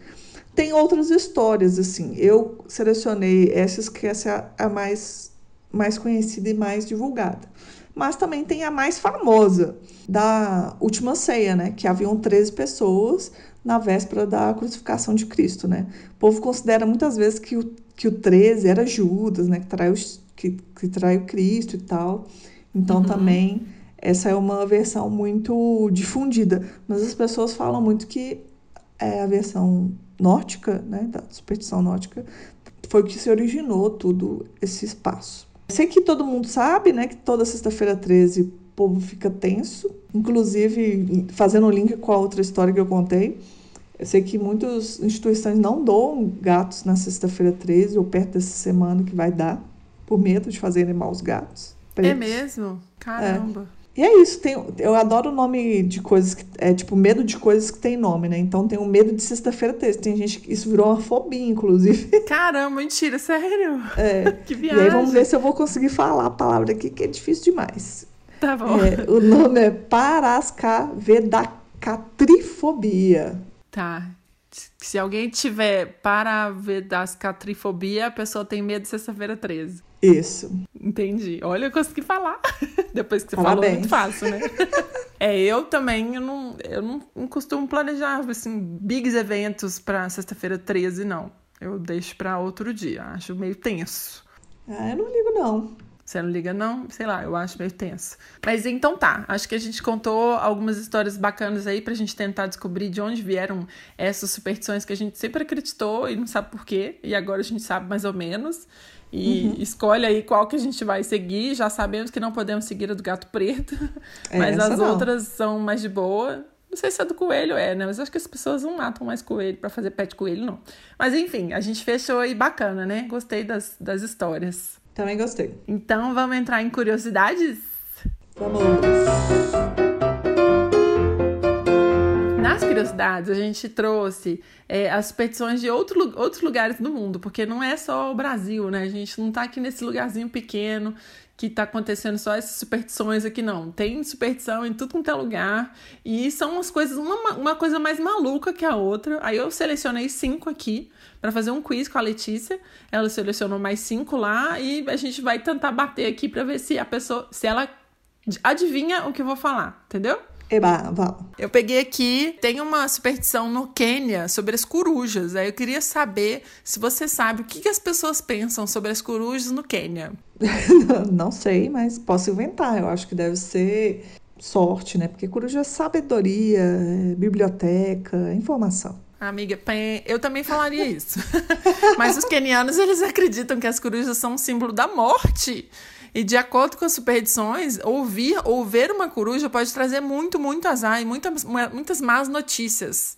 Tem outras histórias, assim. Eu selecionei essas que essa é a mais, mais conhecida e mais divulgada. mas também tem a mais famosa, da última ceia, né? Que haviam 13 pessoas na véspera da crucificação de Cristo, né? O povo considera muitas vezes que o, que o 13 era Judas, né? Que traiu, que, que traiu Cristo e tal. Então, uhum. também, essa é uma versão muito difundida. Mas as pessoas falam muito que é a versão nórdica, né? Da superstição nórdica, foi o que se originou tudo esse espaço. Sei que todo mundo sabe, né? Que toda sexta-feira 13 o povo fica tenso. Inclusive, fazendo um link com a outra história que eu contei, eu sei que muitas instituições não doam gatos na sexta-feira 13 ou perto dessa semana que vai dar, por medo de fazerem maus gatos. Pretos. É mesmo? Caramba. É. E é isso, tem, eu adoro o nome de coisas que é tipo medo de coisas que tem nome, né? Então tem o medo de sexta-feira 13. Tem gente que isso virou uma fobia, inclusive. Caramba, mentira, sério? É. que viagem. E aí vamos ver se eu vou conseguir falar a palavra aqui, que é difícil demais. Tá bom. É, o nome é Parascavedacatrifobia. Tá. Se alguém tiver paravedascatrifobia, a pessoa tem medo de sexta-feira 13. Isso. Entendi. Olha, eu consegui falar. Depois que você Parabéns. falou, muito fácil, né? é, eu também, eu não, eu não, não costumo planejar, assim, bigs eventos pra sexta-feira 13, não. Eu deixo pra outro dia. Acho meio tenso. Ah, eu não ligo, não. Você não liga, não? Sei lá, eu acho meio tenso. Mas então tá. Acho que a gente contou algumas histórias bacanas aí pra gente tentar descobrir de onde vieram essas superstições que a gente sempre acreditou e não sabe por quê. E agora a gente sabe mais ou menos. E uhum. escolhe aí qual que a gente vai seguir. Já sabemos que não podemos seguir a do gato preto. É, mas as não. outras são mais de boa. Não sei se a do coelho é, né? Mas acho que as pessoas não matam mais coelho para fazer pé de coelho, não. Mas enfim, a gente fechou aí bacana, né? Gostei das, das histórias. Também gostei. Então vamos entrar em curiosidades? Vamos! Nas curiosidades, a gente trouxe é, as petições de outro, outros lugares do mundo, porque não é só o Brasil, né? A gente não tá aqui nesse lugarzinho pequeno que tá acontecendo só essas superstições aqui, não. Tem superstição em tudo quanto é lugar. E são umas coisas, uma, uma coisa mais maluca que a outra. Aí eu selecionei cinco aqui para fazer um quiz com a Letícia. Ela selecionou mais cinco lá e a gente vai tentar bater aqui para ver se a pessoa, se ela adivinha o que eu vou falar, entendeu? Eba, vamos. Eu peguei aqui, tem uma superstição no Quênia sobre as corujas. Aí eu queria saber se você sabe o que, que as pessoas pensam sobre as corujas no Quênia. Não sei, mas posso inventar. Eu acho que deve ser sorte, né? Porque coruja é sabedoria, é biblioteca, é informação. Amiga, eu também falaria isso. Mas os quenianos, eles acreditam que as corujas são um símbolo da morte. E de acordo com as superstições, ouvir ou ver uma coruja pode trazer muito, muito azar e muitas, muitas más notícias.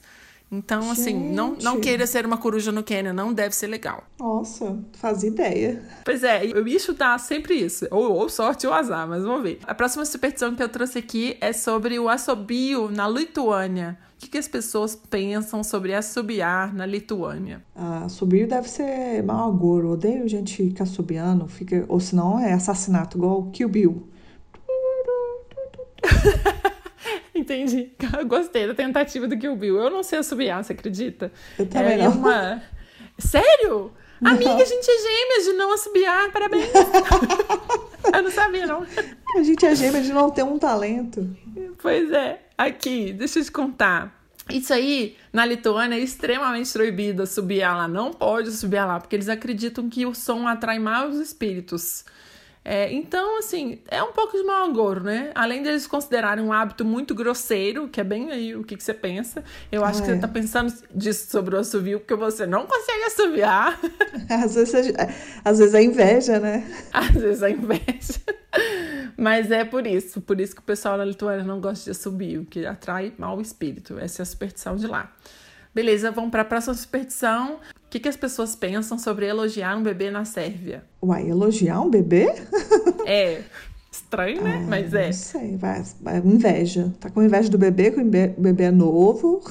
Então, Gente. assim, não, não queira ser uma coruja no Quênia, não deve ser legal. Nossa, faz ideia. Pois é, eu ia chutar sempre isso, ou, ou sorte ou azar, mas vamos ver. A próxima superstição que eu trouxe aqui é sobre o assobio na Lituânia. O que, que as pessoas pensam sobre assobiar na Lituânia? Ah, assobio deve ser mau agouro. Odeio gente que assobiando, fica, ou senão é assassinato, igual Kill Bill. Entendi. Gostei da tentativa do Kill Bill. Eu não sei assobiar, você acredita? Eu também é não. Uma... Sério? Não. Amiga, a gente é gêmea de não assobiar, parabéns. Eu não sabia, não. A gente é gêmea de não ter um talento. Pois é. Aqui, deixa eu te contar. Isso aí, na Lituânia, é extremamente proibido subir lá. Não pode subir lá, porque eles acreditam que o som atrai maus espíritos. É, então, assim, é um pouco de mau agouro, né? Além deles considerarem um hábito muito grosseiro, que é bem aí o que, que você pensa. Eu acho é. que você é. tá pensando disso sobre o assovio, porque você não consegue assoviar. Às vezes, às vezes é inveja, né? Às vezes é inveja. Mas é por isso, por isso que o pessoal na Lituânia não gosta de assobio, que atrai mau espírito. Essa é a superstição de lá. Beleza, vamos para a próxima superstição. O que, que as pessoas pensam sobre elogiar um bebê na Sérvia? Uai, elogiar um bebê? é. Estranho, né? Ah, Mas é. Não sei, vai, vai, inveja. Tá com inveja do bebê, que o bebê é novo.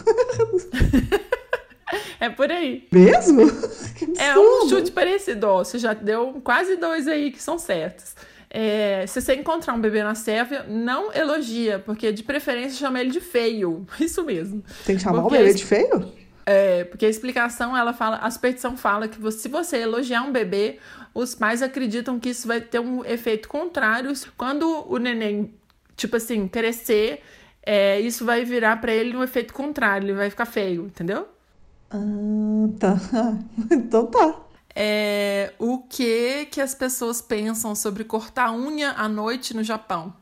é por aí. Mesmo? É um chute parecido, ó. Você já deu quase dois aí que são certos. É, se você encontrar um bebê na Sérvia, não elogia, porque de preferência chama ele de feio. Isso mesmo. Tem que chamar porque o bebê de feio? É, porque a explicação, ela fala, a superstição fala que você, se você elogiar um bebê, os pais acreditam que isso vai ter um efeito contrário. Quando o neném, tipo assim, crescer, é, isso vai virar para ele um efeito contrário, ele vai ficar feio, entendeu? Ah, tá. Então tá. É, o que que as pessoas pensam sobre cortar unha à noite no Japão?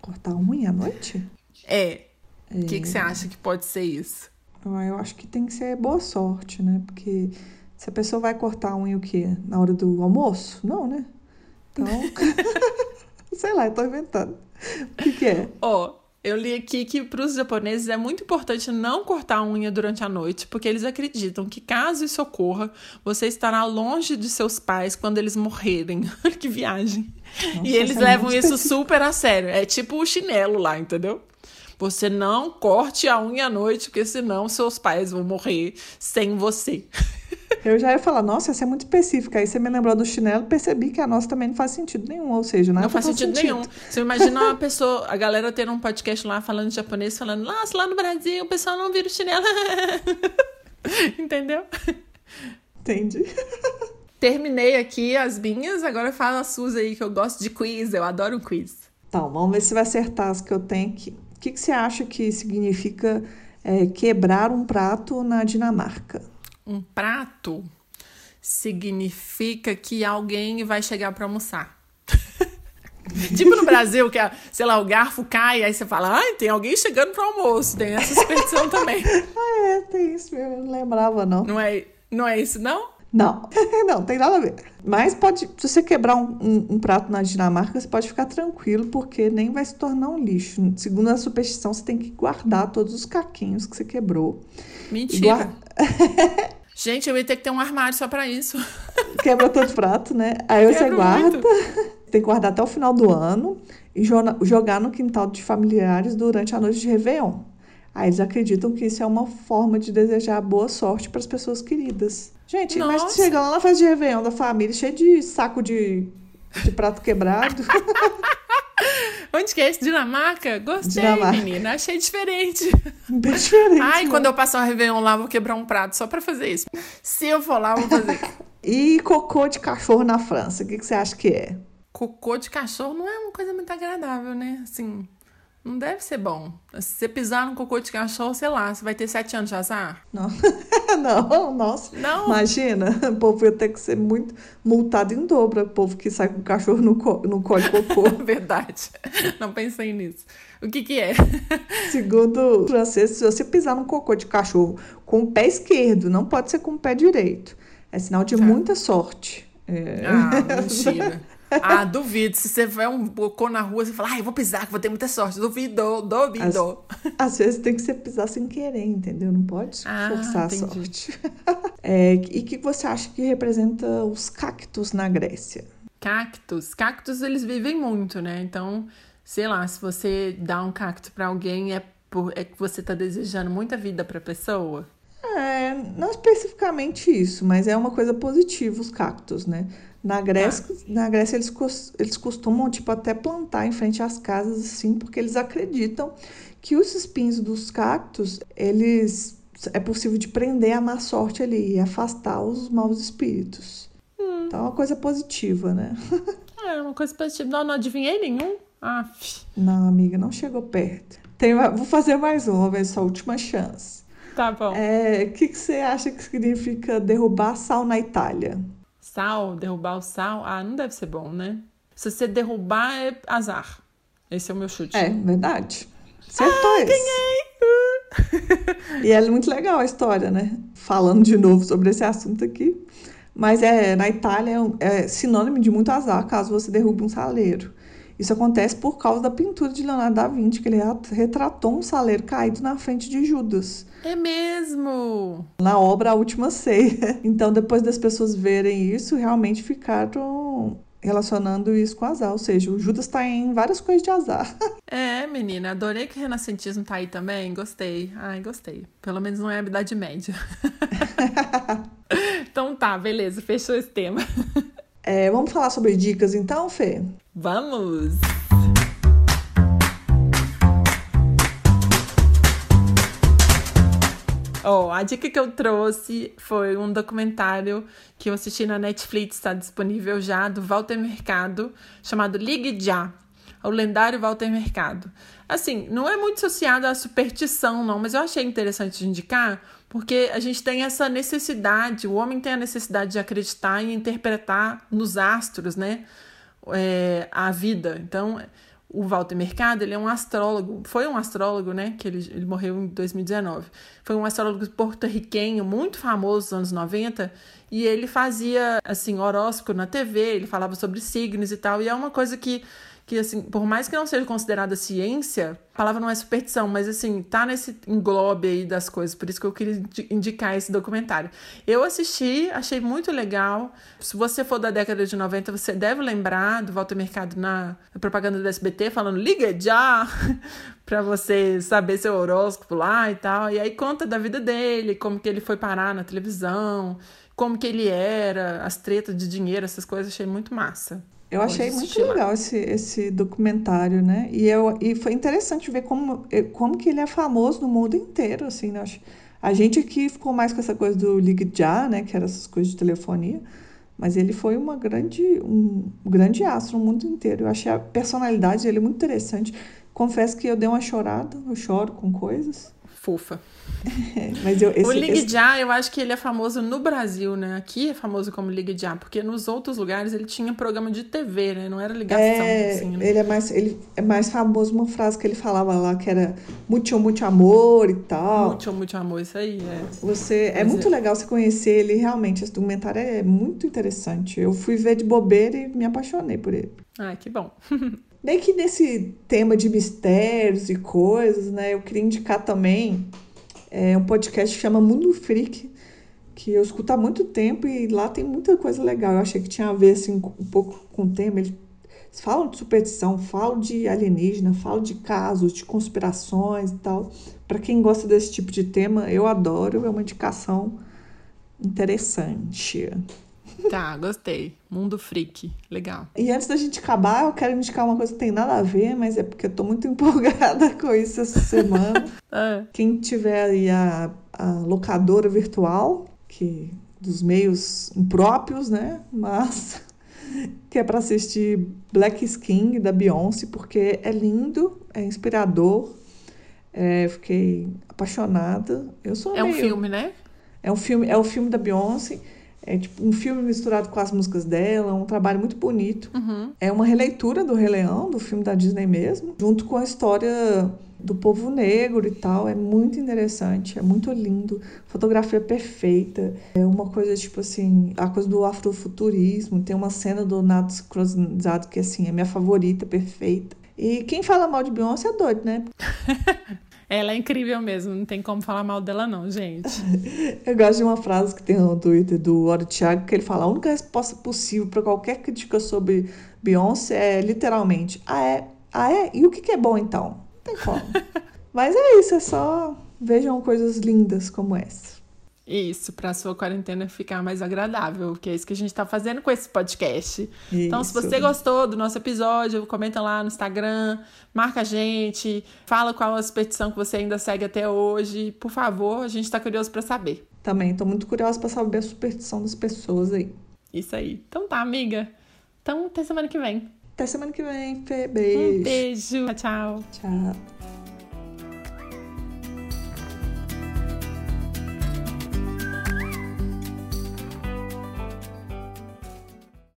Cortar unha à noite? É. O que, que você acha que pode ser isso? Ah, eu acho que tem que ser boa sorte, né? Porque se a pessoa vai cortar a unha o quê? Na hora do almoço? Não, né? Então. Sei lá, eu tô inventando. O que, que é? Ó, eu li aqui que para os japoneses é muito importante não cortar a unha durante a noite, porque eles acreditam que caso isso ocorra, você estará longe de seus pais quando eles morrerem. que viagem. Nossa, e eles é levam isso super a sério. É tipo o chinelo lá, entendeu? Você não corte a unha à noite, porque senão seus pais vão morrer sem você. Eu já ia falar, nossa, essa é muito específica. Aí você me lembrou do chinelo, percebi que a nossa também não faz sentido nenhum. Ou seja, nada Não faz sentido, nenhum. Você imagina uma pessoa, a galera tendo um podcast lá falando japonês, falando, nossa, lá no Brasil o pessoal não vira o chinelo. Entendeu? Entendi. Terminei aqui as minhas, agora fala as suas aí, que eu gosto de quiz, eu adoro quiz. Então, vamos ver se vai acertar as que eu tenho aqui. O que, que você acha que significa é, quebrar um prato na Dinamarca? Um prato significa que alguém vai chegar para almoçar. tipo no Brasil, que, sei lá, o garfo cai, aí você fala, ai, tem alguém chegando para almoço. Tem essa superstição também. Ah, é, tem isso mesmo. Eu não lembrava, não. Não é, não é isso, não? Não, não, tem nada a ver. Mas pode, se você quebrar um, um- um prato na Dinamarca, você pode ficar tranquilo, porque nem vai se tornar um lixo. Segundo a superstição, você tem que guardar todos os caquinhos que você quebrou. Mentira. Gente, eu ia ter que ter um armário só pra isso. Quebra todo o prato, né? Aí você Quebro guarda, muito. tem que guardar até o final do ano e jogar no quintal de familiares durante a noite de Réveillon. Aí eles acreditam que isso é uma forma de desejar boa sorte para as pessoas queridas. Gente, Nossa. você chegar lá na festa de Réveillon da família, cheio de saco de, de prato quebrado. Onde que é esse? Dinamarca? Gostei, Dinamarca. menina. Achei diferente. Bem diferente. Ai, né? quando eu passar um Réveillon lá, vou quebrar um prato só pra fazer isso. Se eu for lá, eu vou fazer. E cocô de cachorro na França, o que, que você acha que é? Cocô de cachorro não é uma coisa muito agradável, né? Assim, não deve ser bom. Se você pisar no cocô de cachorro, sei lá, você vai ter sete anos de azar? Não, não nossa. Não. Imagina, o povo ia ter que ser muito multado em dobro, o povo que sai com o cachorro no, co no colo de cocô. Verdade. Não pensei nisso. O que que é? Segundo o francês, se você pisar no cocô de cachorro com o pé esquerdo, não pode ser com o pé direito. É sinal de Tá. muita sorte. É. Ah, mentira. Ah, duvido. Se você vê um cocô na rua, você fala, ai, eu vou pisar, que vou ter muita sorte. Duvido, duvido. Às vezes tem que ser pisar sem querer, entendeu? Não pode Ah, forçar a entendi. sorte. É, e o que você acha que representa os cactos na Grécia? Cactos. Cactos, eles vivem muito, né? Então, sei lá, se você dá um cacto pra alguém, é, por, é que você tá desejando muita vida pra pessoa. É, não especificamente isso, mas é uma coisa positiva os cactos, né? Na Grécia, na Grécia eles, eles costumam, tipo, até plantar em frente às casas, assim, porque eles acreditam que os espinhos dos cactos, eles... É possível de prender a má sorte ali e afastar os maus espíritos. Então é uma coisa positiva, né? É uma coisa positiva. Não, não adivinhei nenhum. Ah, Não, amiga, não chegou perto. Tem, vou fazer mais uma, vai ser a última chance. tá bom. É, O que, que você acha que significa derrubar sal na Itália? Sal, derrubar o sal. Ah, não deve ser bom, né? Se você derrubar, é azar. Esse é o meu chute. É, verdade. Acertou esse. E é muito legal a história, né? Falando de novo sobre esse assunto aqui. Mas é, na Itália é é sinônimo de muito azar caso você derrube um saleiro. Isso acontece por causa da pintura de Leonardo da Vinci, que ele retratou um saleiro caído na frente de Judas, É mesmo! na obra A Última Ceia. Então, depois das pessoas verem isso, realmente ficaram relacionando isso com azar. Ou seja, o Judas está em várias coisas de azar. É, menina, adorei que o renascentismo tá aí também. Gostei. Ai, gostei. Pelo menos não é a Idade Média. então tá, beleza, fechou esse tema. É, vamos falar sobre dicas então, Fê? Vamos! Ó, oh, a dica que eu trouxe foi um documentário que eu assisti na Netflix, está disponível já, do Walter Mercado, chamado Ligue Já, o lendário Walter Mercado. Assim, não é muito associado à superstição, não, mas eu achei interessante de indicar, porque a gente tem essa necessidade, o homem tem a necessidade de acreditar e interpretar nos astros, né? É, a vida. Então, o Walter Mercado, ele é um astrólogo, foi um astrólogo, né, que ele, ele morreu em 2019. Foi um astrólogo porto-riquenho muito famoso nos anos 90, e ele fazia, assim, horóscopo na TV, ele falava sobre signos e tal, e é uma coisa que que, assim, por mais que não seja considerada ciência, a palavra não é superstição, mas, assim, tá nesse englobe aí das coisas. Por isso que eu queria indicar esse documentário. Eu assisti, achei muito legal. Se você for da década de 90, você deve lembrar do Walter Mercado na propaganda do SBT falando liga já para você saber seu horóscopo lá e tal. E aí conta da vida dele, como que ele foi parar na televisão, como que ele era, as tretas de dinheiro, essas coisas, achei muito massa. Eu achei muito legal esse, esse documentário, né? E, eu, e foi interessante ver como, eh, como que ele é famoso no mundo inteiro, assim, né? A gente aqui ficou mais com essa coisa do Ligue Já, né? Que era essas coisas de telefonia. Mas ele foi uma grande, um grande astro no mundo inteiro. Eu achei a personalidade dele muito interessante. Confesso que eu dei uma chorada, eu choro com coisas fofa. Mas eu, esse, o Ligue esse... eu acho que ele é famoso no Brasil, né? Aqui é famoso como Ligue Já, porque nos outros lugares ele tinha programa de TV, né? Não era ligação, é, assim, né? Ele é mais, ele é mais famoso uma frase que ele falava lá que era muito, muito amor e tal. Muito, muito amor, isso aí, é. Você, é muito é... legal você conhecer ele, realmente, esse documentário é muito interessante. Eu fui ver de bobeira e me apaixonei por ele. Ah, que bom. Bem que nesse tema de mistérios e coisas, né, eu queria indicar também é, um podcast que chama Mundo Freak, que eu escuto há muito tempo e lá tem muita coisa legal. Eu achei que tinha a ver assim, um pouco com o tema. Eles falam de superstição, falam de alienígena, falam de casos, de conspirações e tal. Para quem gosta desse tipo de tema, eu adoro, é uma indicação interessante. Tá, gostei. Mundo freak. Legal. E antes da gente acabar, eu quero indicar uma coisa que tem nada a ver, mas é porque eu tô muito empolgada com isso essa semana. é. Quem tiver aí a, a locadora virtual, que dos meios impróprios, né? Mas que é para assistir Black Skin da Beyoncé, porque é lindo, é inspirador. É, fiquei apaixonada. Eu sou É meio... um filme, né? É um filme, é o filme da Beyoncé. É tipo um filme misturado com as músicas dela, um trabalho muito bonito. Uhum. É uma releitura do Rei Leão, do filme da Disney mesmo, junto com a história do povo negro e tal. É muito interessante, é muito lindo. Fotografia perfeita. É uma coisa tipo assim, a coisa do afrofuturismo. Tem uma cena do nado sincronizado que assim, é minha favorita, perfeita. E quem fala mal de Beyoncé é doido, né? Ela é incrível mesmo, não tem como falar mal dela, não, gente. Eu gosto de uma frase que tem no Twitter do Oro Thiago, que ele fala: a única resposta possível para qualquer crítica sobre Beyoncé é literalmente: ah, é? Ah, é? E o que, que é bom então? Não tem como. Mas é isso, é só vejam coisas lindas como essa. Isso, para a sua quarentena ficar mais agradável, que é isso que a gente está fazendo com esse podcast. Isso. Então, se você gostou do nosso episódio, comenta lá no Instagram, marca a gente, fala qual a expedição que você ainda segue até hoje. Por favor, a gente está curioso para saber. Também, estou muito curiosa para saber a superstição das pessoas aí. Isso aí. Então tá, amiga. Então, até semana que vem. Até semana que vem, Fê. Beijo. Um beijo. Tchau. Tchau.